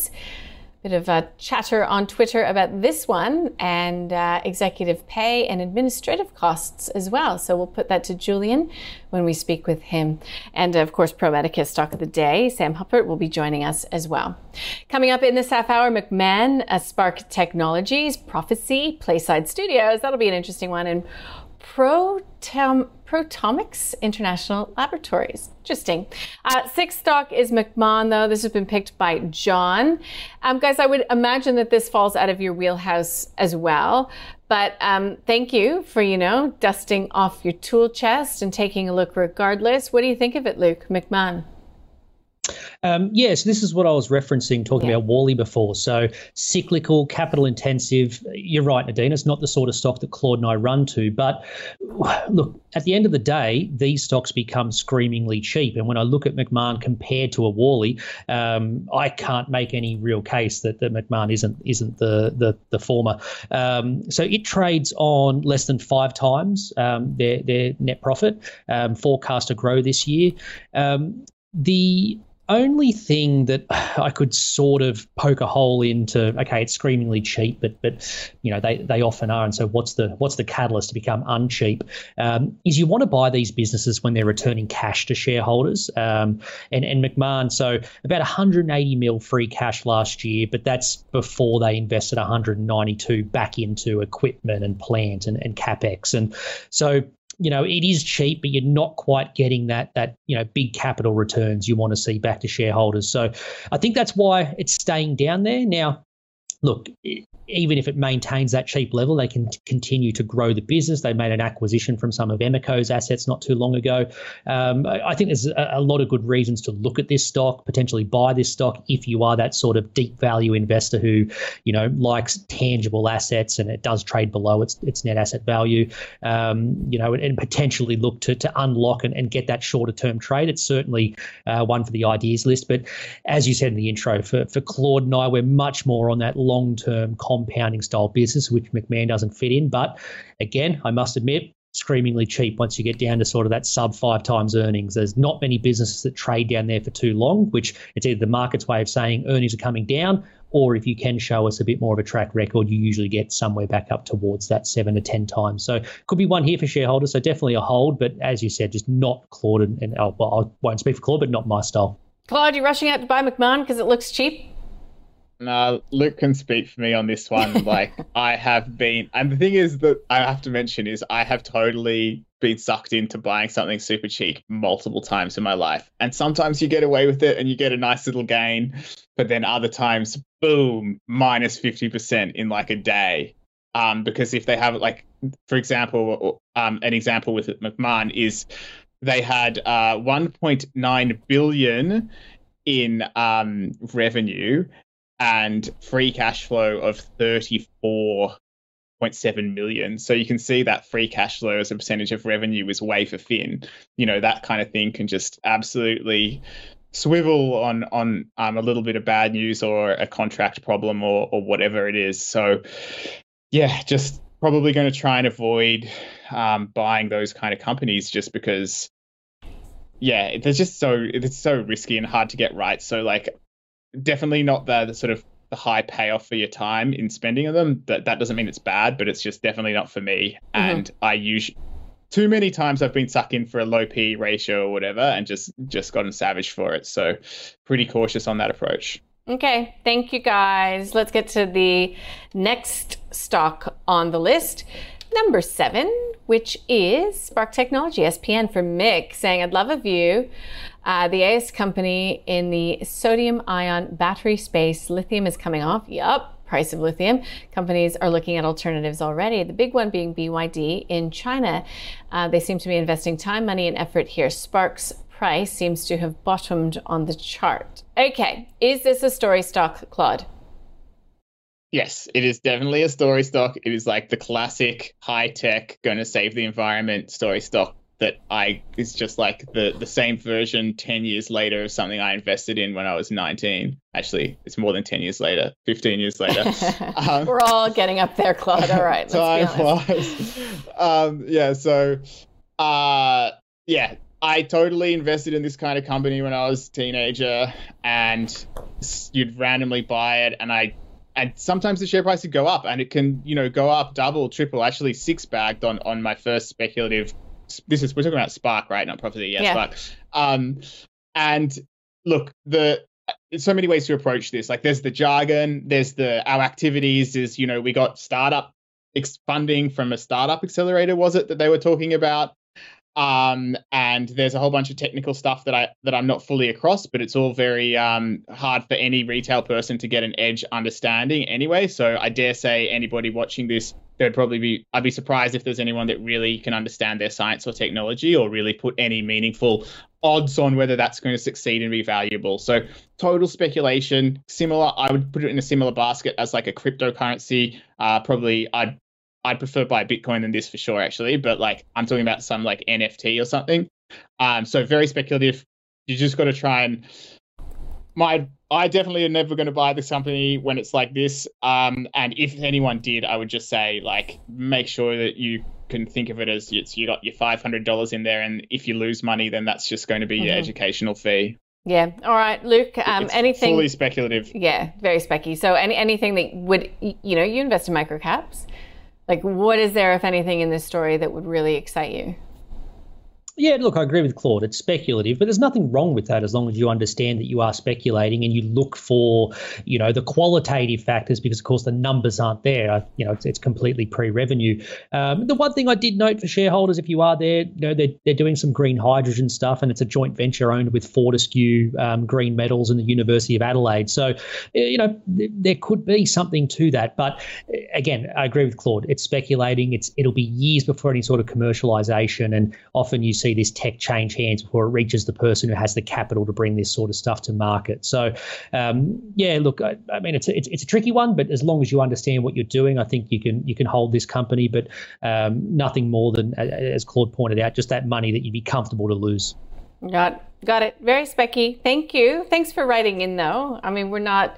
bit of a chatter on Twitter about this one and uh, executive pay and administrative costs as well. So we'll put that to Julian when we speak with him. And of course, Pro Medicus stock of the day, Sam Hupert will be joining us as well. Coming up in this half hour, Macmahon, uh, Sparc Technologies, Prophecy, Playside Studios. That'll be an interesting one. And Protom- Protomics International Laboratories. Interesting. Uh, sixth stock is Macmahon, though. This has been picked by John. Um, guys, I would imagine that this falls out of your wheelhouse as well. But um, thank you for, you know, dusting off your tool chest and taking a look regardless. What do you think of it, Luke Macmahon? Um, yes, yeah, so this is what I was referencing talking yeah. about Worley before. So cyclical, capital intensive. You're right, Nadine. It's not the sort of stock that Claude and I run to. But look, at the end of the day, these stocks become screamingly cheap. And when I look at Macmahon compared to a Worley, um, I can't make any real case that, that Macmahon isn't isn't the the, the former. Um, so it trades on less than five times um, their their net profit, um, forecast to grow this year. Um, the only thing that I could sort of poke a hole into, okay, it's screamingly cheap, but but you know they, they often are, and so what's the what's the catalyst to become uncheap? Um, is you want to buy these businesses when they're returning cash to shareholders, um, and and Macmahon, so about 180 mil free cash last year, but that's before they invested 192 back into equipment and plant and, and capex, and so you know it is cheap, but you're not quite getting that that you know big capital returns you want to see back to shareholders. So I think that's why it's staying down there. Now, look, even if it maintains that cheap level, they can continue to grow the business. They made an acquisition from some of Emeco's assets not too long ago. Um, I think there's a, a, lot of good reasons to look at this stock, potentially buy this stock if you are that sort of deep value investor who, you know, likes tangible assets and it does trade below its, its net asset value. Um, you know, and, and, potentially look to to unlock and, and get that shorter term trade. It's certainly uh, one for the ideas list. But as you said in the intro, for for Claude and I, we're much more on that long term compounding style business, which Macmahon doesn't fit in. But again, I must admit, screamingly cheap once you get down to sort of that sub five times earnings. There's not many businesses that trade down there for too long, which it's either the market's way of saying earnings are coming down, or if you can show us a bit more of a track record, you usually get somewhere back up towards that seven to 10 times. So could be one here for shareholders. So definitely a hold, but as you said, just not Claude. And, and oh, well, I won't speak for Claude, but not my style. Claude, you rushing out to buy Macmahon because it looks cheap? No, Luke can speak for me on this one. Like I have been, and the thing is that I have to mention is I have totally been sucked into buying something super cheap multiple times in my life. And sometimes you get away with it and you get a nice little gain, but then other times, boom, minus 50% in like a day. Um, because if they have like, for example, um, an example with Macmahon is they had uh 1.9 billion in um revenue and free cash flow of 34.7 million. So you can see that free cash flow as a percentage of revenue is way for thin. You know, that kind of thing can just absolutely swivel on on um, a little bit of bad news or a contract problem or or whatever it is. So yeah, just probably going to try and avoid um, buying those kind of companies just because yeah, they're just so it's so risky and hard to get right. So like definitely not the, the sort of the high payoff for your time in spending on them. But that doesn't mean it's bad, but it's just definitely not for me. Mm-hmm. And I use too many times I've been sucked in for a low P ratio or whatever and just just gotten savage for it. So pretty cautious on that approach. Okay, thank you guys. Let's get to the next stock on the list. Number seven, which is Sparc Technology, SPN for Mick, saying, I'd love a view uh, the AS company in the sodium ion battery space, lithium is coming off. Yup, price of lithium. Companies are looking at alternatives already. The big one being BYD in China. Uh, they seem to be investing time, money, and effort here. Sparc's price seems to have bottomed on the chart. Okay, is this a story stock, Claude? Yes, it is definitely a story stock. It is like the classic high tech, going to save the environment story stock that I is just like the the same version 10 years later of something I invested in when I was 19. Actually, it's more than 10 years later, 15 years later. Um, We're all getting up there, Claude. All right, time flies. Um, yeah, so uh, yeah, I totally invested in this kind of company when I was a teenager, and you'd randomly buy it, and I and sometimes the share price would go up, and it can you know go up double, triple, actually six bagged on on my first speculative this is we're talking about Sparc, right? Not property. Yeah, yeah. Sparc. Um, and look, the there's so many ways to approach this. Like, there's the jargon, there's the our activities. Is you know we got startup funding from a startup accelerator, was it that they were talking about? Um, and there's a whole bunch of technical stuff that I that I'm not fully across, but it's all very um, hard for any retail person to get an edge understanding anyway. So I dare say anybody watching this there'd probably be I'd be surprised if there's anyone that really can understand their science or technology or really put any meaningful odds on whether that's going to succeed and be valuable. So total speculation, similar. I would put it in a similar basket as like a cryptocurrency. Uh, probably I'd I'd prefer buy Bitcoin than this for sure, actually. But like I'm talking about some like NFT or something. Um, so very speculative. You just got to try and my I definitely am never going to buy this company when it's like this. Um, and if anyone did, I would just say like make sure that you can think of it as it's you got your five hundred dollars in there, and if you lose money, then that's just going to be mm-hmm. your educational fee. Yeah. All right, Luke. Um, it's anything fully speculative? Yeah, very specky. So any anything that would you know you invest in microcaps, like what is there if anything in this story that would really excite you? Yeah, look, I agree with Claude. It's speculative, but there's nothing wrong with that as long as you understand that you are speculating and you look for, you know, the qualitative factors because, of course, the numbers aren't there. You know, it's, it's completely pre-revenue. Um, the one thing I did note for shareholders, if you are there, you know, they're, they're doing some green hydrogen stuff, and it's a joint venture owned with Fortescue um, Green Metals and the University of Adelaide. So, you know, there could be something to that. But again, I agree with Claude. It's speculating. It's it'll be years before any sort of commercialization, and often you see see this tech change hands before it reaches the person who has the capital to bring this sort of stuff to market. So, um, yeah, look, I, I mean, it's a, it's, it's a tricky one, but as long as you understand what you're doing, I think you can you can hold this company. But um, nothing more than, as Claude pointed out, just that money that you'd be comfortable to lose. Got got it. Very specky. Thank you. Thanks for writing in, though. I mean, we're not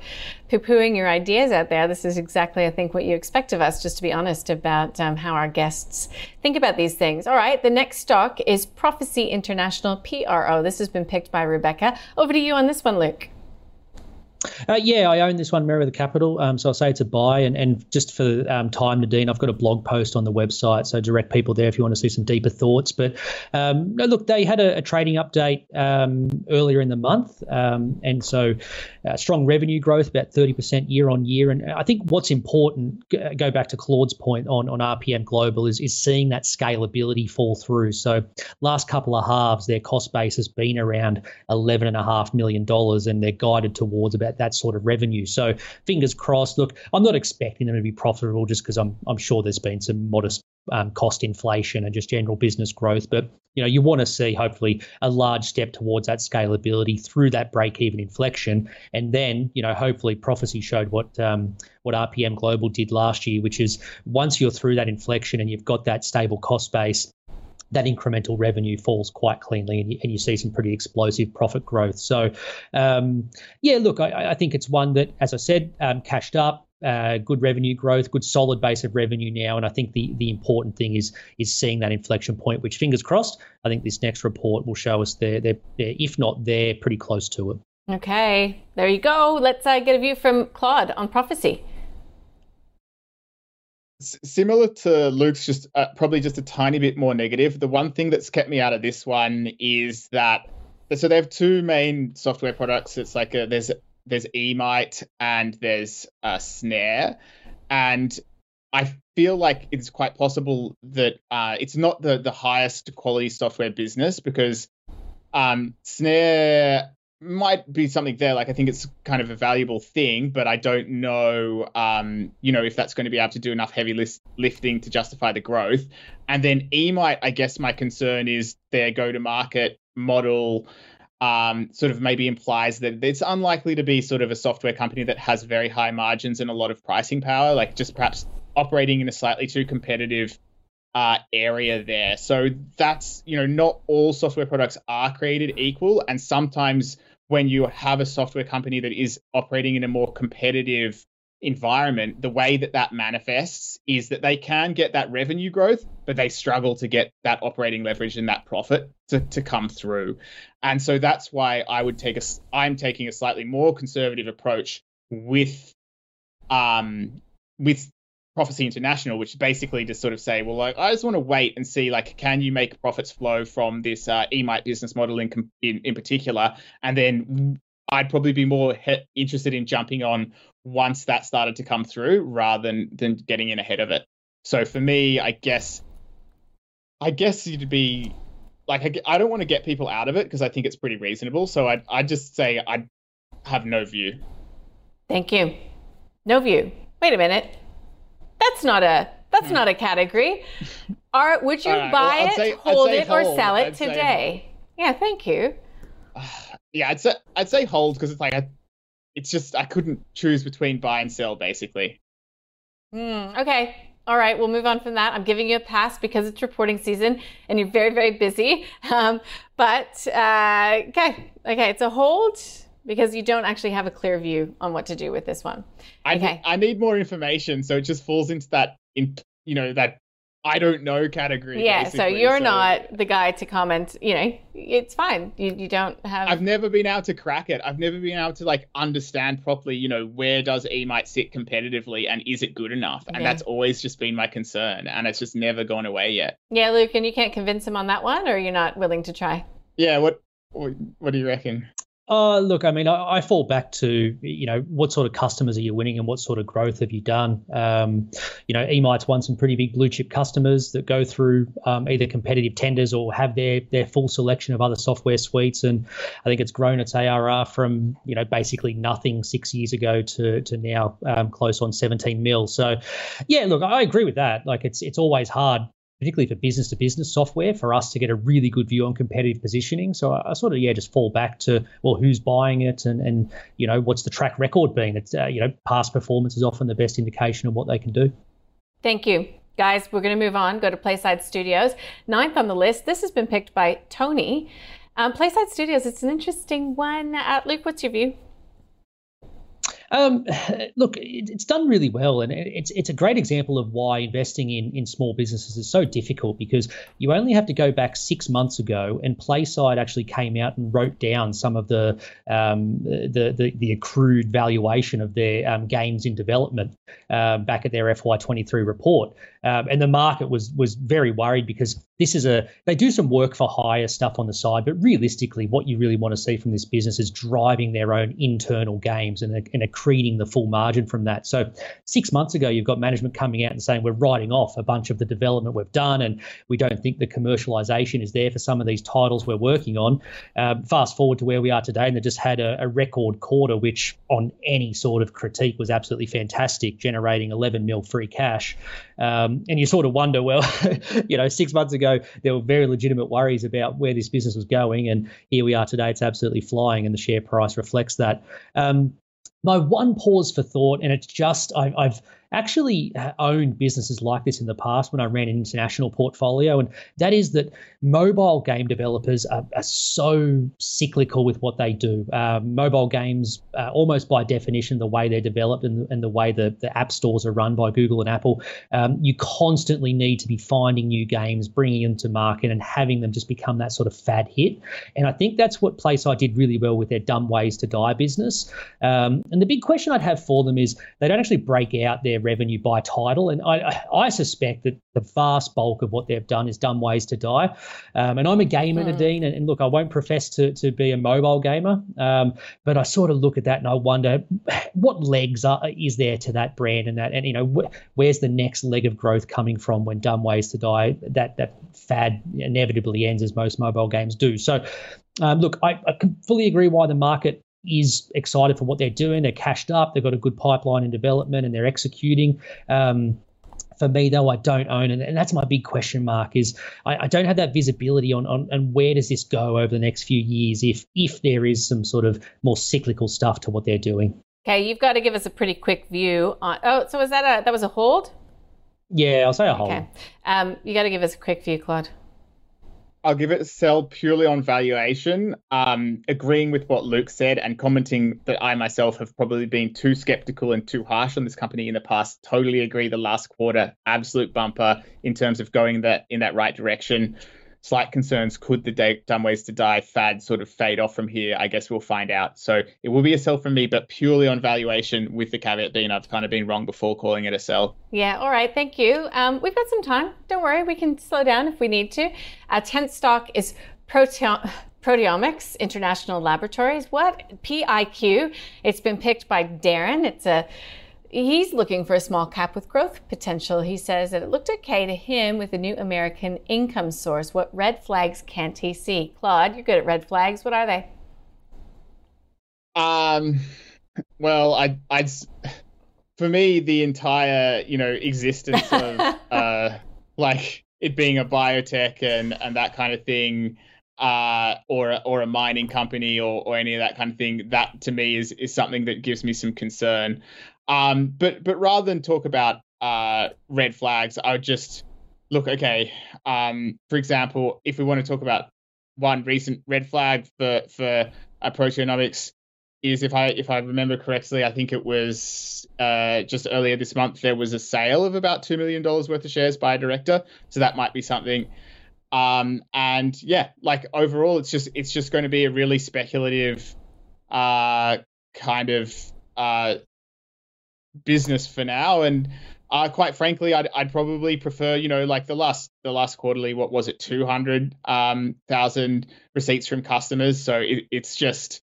poo-pooing your ideas out there. This is exactly, I think, what you expect of us. Just to be honest about um, how our guests think about these things. All right. The next stock is Prophecy International (PRO). This has been picked by Rebecca. Over to you on this one, Luke. Uh, yeah, I own this one, Mereweather Capital. Um, so I'll say it's a buy. And, and just for um, time, Nadine, I've got a blog post on the website. So direct people there if you want to see some deeper thoughts. But um, no, look, they had a, a trading update um, earlier in the month. Um, and so uh, strong revenue growth, about 30% year on year. And I think what's important, go back to Claude's point on, on RPM Global, is, is seeing that scalability fall through. So last couple of halves, their cost base has been around $11.5 million and they're guided towards about that sort of revenue. So fingers crossed. Look, I'm not expecting them to be profitable just because I'm I'm sure there's been some modest um, cost inflation and just general business growth. But you know, you want to see hopefully a large step towards that scalability through that break-even inflection, and then you know, hopefully, prophecy showed what um, what RPM Global did last year, which is once you're through that inflection and you've got that stable cost base, that incremental revenue falls quite cleanly and you, and you see some pretty explosive profit growth. So, um, yeah, look, I, I, think it's one that, as I said, um, cashed up. Uh, good revenue growth, good solid base of revenue now, and I think the the important thing is is seeing that inflection point. Which fingers crossed, I think this next report will show us they're they're, they're if not they're pretty close to it. Okay, there you go. Let's uh, get a view from Claude on prophecy similar to Luke's, just uh, probably just a tiny bit more negative. The one thing that's kept me out of this one is that so they have two main software products. It's like a, there's there's Emite and there's a Snare, and I feel like it's quite possible that uh, it's not the the highest quality software business because um, Snare might be something there. Like I think it's kind of a valuable thing, but I don't know, um, you know, if that's going to be able to do enough heavy list- lifting to justify the growth. And then Emite, I guess my concern is their go-to-market model. Um, sort of maybe implies that it's unlikely to be sort of a software company that has very high margins and a lot of pricing power, like just perhaps operating in a slightly too competitive uh, area there. So that's, you know, not all software products are created equal. And sometimes when you have a software company that is operating in a more competitive environment, the way that that manifests is that they can get that revenue growth, but they struggle to get that operating leverage and that profit to, to come through. And so that's why I would take a, I'm taking a slightly more conservative approach with, um, with Prophecy International, which basically just sort of say, well, like, I just want to wait and see, like, can you make profits flow from this uh, Emite business model in, in in particular, and then I'd probably be more he- interested in jumping on once that started to come through, rather than than getting in ahead of it. So for me, I guess, I guess you'd be like, I, I don't want to get people out of it because I think it's pretty reasonable. So I I just say I have no view. Thank you. No view. Wait a minute. That's not a that's hmm. not a category. Are would you right, buy well, it, say, hold it, hold. or sell it I'd today? Yeah, thank you. Yeah, I'd say I'd say hold because it's like I, it's just I couldn't choose between buy and sell basically. Mm, okay. All right, we'll move on from that. I'm giving you a pass because it's reporting season and you're very, very busy. Um, but uh, okay, okay, it's a hold because you don't actually have a clear view on what to do with this one. I okay. Need, I need more information, so it just falls into that in you know that I don't know category. Yeah, so you're so not the guy to comment. You know, it's fine. You you don't have. I've never been able to crack it. I've never been able to like understand properly. You know, where does Emite sit competitively, and is it good enough? And that's always just been my concern, and it's just never gone away yet. Yeah, Luke, and you can't convince him on that one, or you're not willing to try. Yeah, what what, what do you reckon? Uh, look, I mean, I, I, fall back to, you know, what sort of customers are you winning and what sort of growth have you done? Um, you know, Emite's won some pretty big blue chip customers that go through um, either competitive tenders or have their their full selection of other software suites. And I think it's grown its ARR from, you know, basically nothing six years ago to to now um, close on 17 mil. So, yeah, look, I agree with that. Like, it's it's always hard particularly for business to business software, for us to get a really good view on competitive positioning. So I, I, sort of yeah just fall back to well who's buying it and and you know what's the track record been. It's uh, you know past performance is often the best indication of what they can do. Thank you. Guys, we're going to move on, go to Playside Studios. Ninth on the list. This has been picked by Tony. Um, PlaySide Studios, it's an interesting one. Uh, Luke, what's your view? Um, look, it's done really well, and it's it's a great example of why investing in in small businesses is so difficult because you only have to go back six months ago, and PlaySide actually came out and wrote down some of the um, the, the, the accrued valuation of their um, games in development uh, back at their FY23 report, um, and the market was was very worried because this is a they do some work for hire stuff on the side, but realistically, what you really want to see from this business is driving their own internal games and, and accreting the full margin from that. So six months ago, you've got management coming out and saying we're writing off a bunch of the development we've done, and we don't think the commercialization is there for some of these titles we're working on. Um, fast forward to where we are today, and they just had a, a record quarter, which on any sort of critique was absolutely fantastic, generating 11 mil free cash. Um, and you sort of wonder, well, you know, six months ago there were very legitimate worries about where this business was going, and here we are today. It's absolutely flying, and the share price reflects that. Um, my one pause for thought, and it's just I, I've actually owned businesses like this in the past when I ran an international portfolio, and that is that mobile game developers are, are so cyclical with what they do. Um, mobile games, uh, almost by definition, the way they're developed and, and, the way the, the app stores are run by Google and Apple, um, you constantly need to be finding new games, bringing them to market, and having them just become that sort of fad hit. And I think that's what PlaySide did really well with their Dumb Ways to Die business. Um, and the big question I'd have for them is they don't actually break out their revenue by title. And I, I suspect that the vast bulk of what they've done is dumb ways to die. Um, and I'm a gamer, hmm. Nadine, and, and, look, I won't profess to, to be a mobile gamer, um, but I sort of look at that and I wonder what legs are, is there to that brand and that, and you know, wh- where's the next leg of growth coming from when dumb ways to die that that fad inevitably ends as most mobile games do. So. Um, look, I, I fully agree why the market is excited for what they're doing. They're cashed up. They've got a good pipeline in development, and they're executing. Um, for me, though, I don't own, and, and that's my big question mark. Is I, I don't have that visibility on, on on where does this go over the next few years if if there is some sort of more cyclical stuff to what they're doing. Okay, you've got to give us a pretty quick view on. Oh, so was that a that was a hold? Yeah, I'll say a hold. Okay, um, you got to give us a quick view, Claude. I'll give it a sell purely on valuation, um, agreeing with what Luke said and commenting that I myself have probably been too skeptical and too harsh on this company in the past. Totally agree. The last quarter, absolute bumper in terms of going that in that right direction slight concerns could the day, dumb ways to die fad sort of fade off from here i guess we'll find out so it will be a sell from me but purely on valuation with the caveat being i've kind of been wrong before calling it a sell yeah all right thank you um, we've got some time don't worry we can slow down if we need to Our 10th stock is Proteon- Proteomics International Laboratories. What? PIQ. It's been picked by Darren. It's a He's looking for a small cap with growth potential. He says that it looked okay to him with a new American income source. What red flags can't he see? Claude, you're good at red flags. What are they? Um, well, I, I'd, for me, the entire, you know, existence of, uh, like it being a biotech and, and that kind of thing, uh, or or a mining company or, or any of that kind of thing. That to me is is something that gives me some concern. Um, but but rather than talk about uh, red flags, I would just look. Okay, um, for example, if we want to talk about one recent red flag for for uh, proteomics is if I if I remember correctly, I think it was uh, just earlier this month there was a sale of about two million dollars worth of shares by a director, so that might be something. Um, and yeah, like overall, it's just it's just going to be a really speculative, uh, kind of uh business for now. And uh, quite frankly, I'd, I'd probably prefer, you know, like the last the last quarterly, what was it, two hundred um, thousand receipts from customers. So it, it's just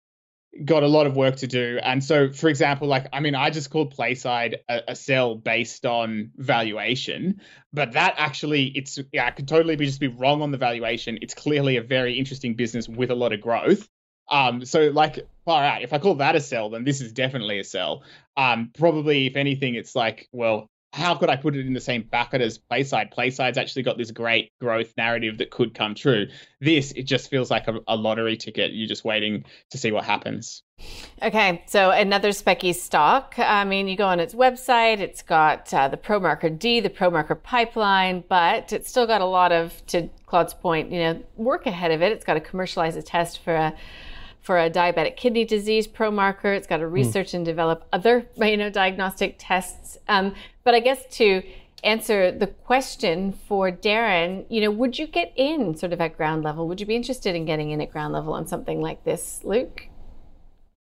got a lot of work to do. And so, for example, like I mean, I just called Playside a, a sell based on valuation, but that actually, it's yeah, I could totally be just be wrong on the valuation. It's clearly a very interesting business with a lot of growth. Um, so like, all right, if I call that a sell, then this is definitely a sell. Um, probably if anything, it's like, well, how could I put it in the same bucket as Playside? Playside's actually got this great growth narrative that could come true. This, it just feels like a, a lottery ticket. You're just waiting to see what happens. Okay, so another specky stock. I mean, you go on its website, it's got uh, the ProMarker D, the ProMarker pipeline, but it's still got a lot of, to Claude's point, you know, work ahead of it. It's got to commercialize a test for a for a diabetic kidney disease ProMarker. It's got to hmm. research mm. and develop other, you know, diagnostic tests. Um, but I guess to answer the question for Darren, you know, would you get in sort of at ground level? Would you be interested in getting in at ground level on something like this, Luke?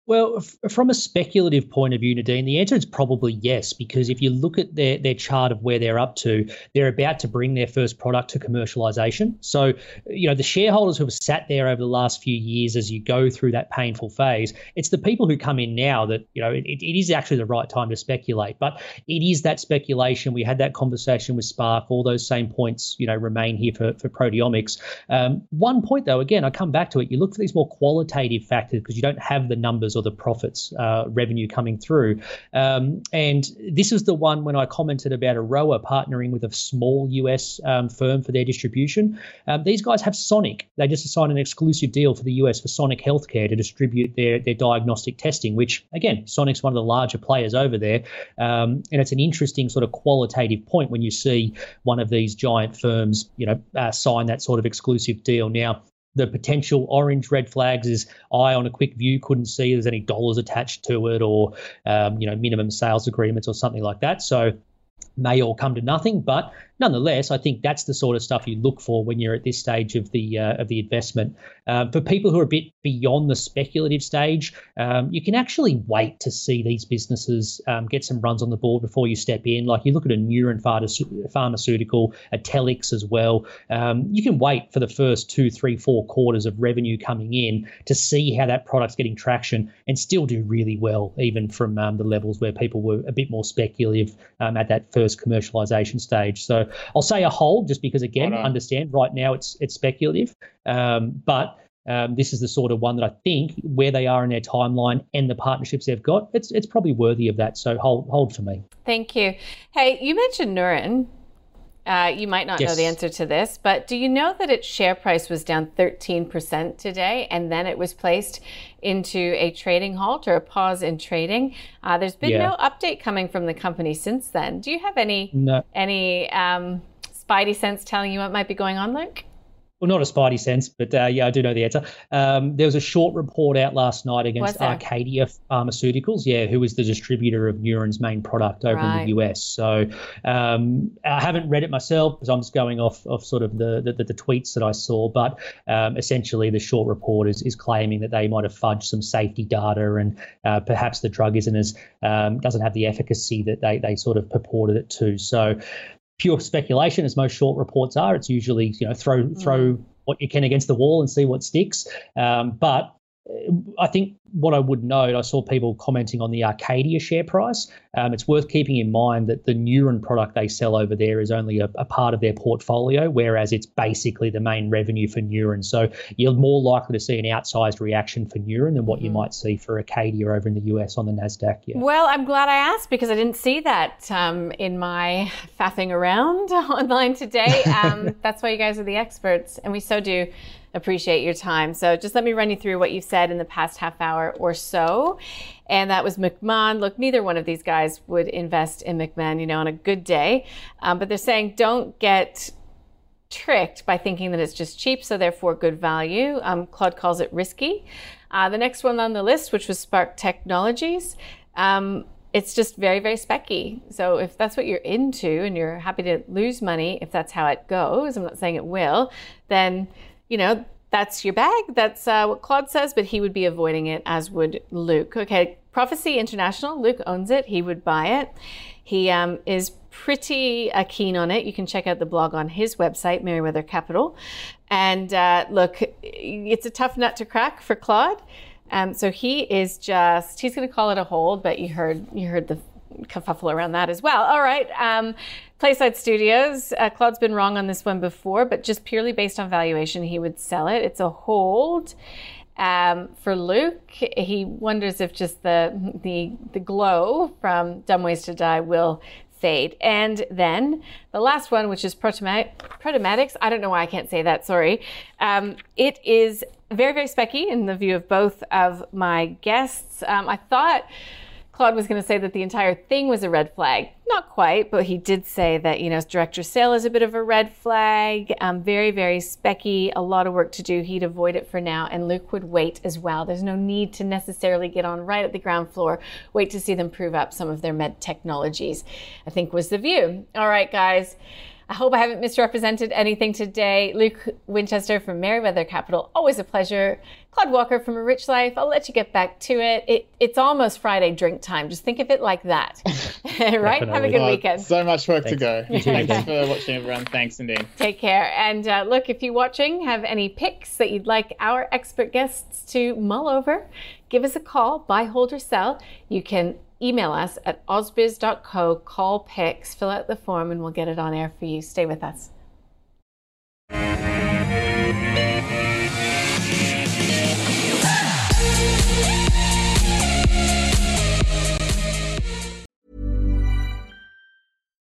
Well, f- from a speculative point of view, Nadine, the answer is probably yes, because if you look at their, their chart of where they're up to, they're about to bring their first product to commercialization. So, you know, the shareholders who have sat there over the last few years as you go through that painful phase, it's the people who come in now that, you know, it, it is actually the right time to speculate. But it is that speculation. We had that conversation with Sparc. All those same points, you know, remain here for, for proteomics. Um, one point, though, again, I come back to it. You look for these more qualitative factors because you don't have the numbers or the profits uh, revenue coming through. Um, and this is the one when I commented about Aroa partnering with a small US um, firm for their distribution. Um, these guys have Sonic. They just signed an exclusive deal for the US for Sonic Healthcare to distribute their, their diagnostic testing, which, again, Sonic's one of the larger players over there. Um, and it's an interesting sort of qualitative point when you see one of these giant firms, you know, uh, sign that sort of exclusive deal. Now, the potential orange red flags is I on a quick view couldn't see there's any dollars attached to it or um, you know minimum sales agreements or something like that. So may all come to nothing, but nonetheless, I think that's the sort of stuff you look for when you're at this stage of the uh, of the investment. Um, for people who are a bit beyond the speculative stage, um, you can actually wait to see these businesses um, get some runs on the board before you step in. Like you look at a Neuren pharmaceutical, a Telix as well. Um, you can wait for the first two, three, four quarters of revenue coming in to see how that product's getting traction and still do really well, even from um, the levels where people were a bit more speculative um, at that first commercialization stage. So I'll say a hold just because again, understand right now it's it's speculative, um, but. Um, this is the sort of one that I think where they are in their timeline and the partnerships they've got, it's it's probably worthy of that. So hold hold for me. Thank you. Hey, you mentioned Neuren. Uh, you might not yes. know the answer to this, but do you know that its share price was down 13% today and then it was placed into a trading halt or a pause in trading? Uh, there's been yeah. no update coming from the company since then. Do you have any no. any um, spidey sense telling you what might be going on, Luke? Well, not a spidey sense, but uh, yeah, I do know the answer. Um, there was a short report out last night against Acadia Pharmaceuticals, yeah, who was the distributor of Neuren's main product over right. in the US. So um, I haven't read it myself because I'm just going off of sort of the, the, the tweets that I saw. But um, essentially, the short report is, is claiming that they might have fudged some safety data and uh, perhaps the drug isn't as um, doesn't have the efficacy that they, they sort of purported it to. So pure speculation, as most short reports are. It's usually you know throw mm. throw what you can against the wall and see what sticks. Um, but I think what I would note, I saw people commenting on the Acadia share price. Um, it's worth keeping in mind that the Neuren product they sell over there is only a, a, part of their portfolio, whereas it's basically the main revenue for Neuren. So you're more likely to see an outsized reaction for Neuren than what mm-hmm. you might see for Acadia over in the US on the NASDAQ. Yeah. Well, I'm glad I asked because I didn't see that um, in my faffing around online today. Um, that's why you guys are the experts, and we so do appreciate your time. So just let me run you through what you've said in the past half hour or so. And that was Macmahon. Look, neither one of these guys would invest in Macmahon, you know, on a good day. Um, but they're saying don't get tricked by thinking that it's just cheap, so therefore good value. Um, Claude calls it risky. Uh, the next one on the list, which was Sparc Technologies, um, it's just very, very specky. So if that's what you're into and you're happy to lose money, if that's how it goes, I'm not saying it will, then you know, that's your bag. That's uh, what Claude says, but he would be avoiding it, as would Luke. Okay, Prophecy International, Luke owns it. He would buy it. He um, is pretty uh, keen on it. You can check out the blog on his website, Mereweather Capital. And uh, look, it's a tough nut to crack for Claude. Um, so he is just, he's going to call it a hold, but you heard, you heard the kerfuffle around that as well. All right. Um, Playside Studios. Uh, Claude's been wrong on this one before, but just purely based on valuation, he would sell it. It's a hold. Um, for Luke, he wonders if just the the the glow from Dumb Ways to Die will fade. And then the last one, which is Proteomatics. I don't know why I can't say that. Sorry. Um, it is very, very specky in the view of both of my guests. Um, I thought Claude was going to say that the entire thing was a red flag. Not quite, but he did say that, you know, director sale is a bit of a red flag. Um, very, very specky, a lot of work to do. He'd avoid it for now. And Luke would wait as well. There's no need to necessarily get on right at the ground floor. Wait to see them prove up some of their med technologies, I think was the view. All right, guys. I hope I haven't misrepresented anything today. Luke Winchester from Mereweather Capital, always a pleasure. Claude Walker from A Rich Life, I'll let you get back to it. it it's almost Friday drink time. Just think of it like that. right? Have a good weekend. So much work Thanks. to go. Thanks for watching, everyone. Thanks, Nadine. Take care. And uh, look, if you're watching, have any picks that you'd like our expert guests to mull over, give us a call, buy, hold, or sell. You can email us at ausbiz.co, call picks, fill out the form, and we'll get it on air for you. Stay with us.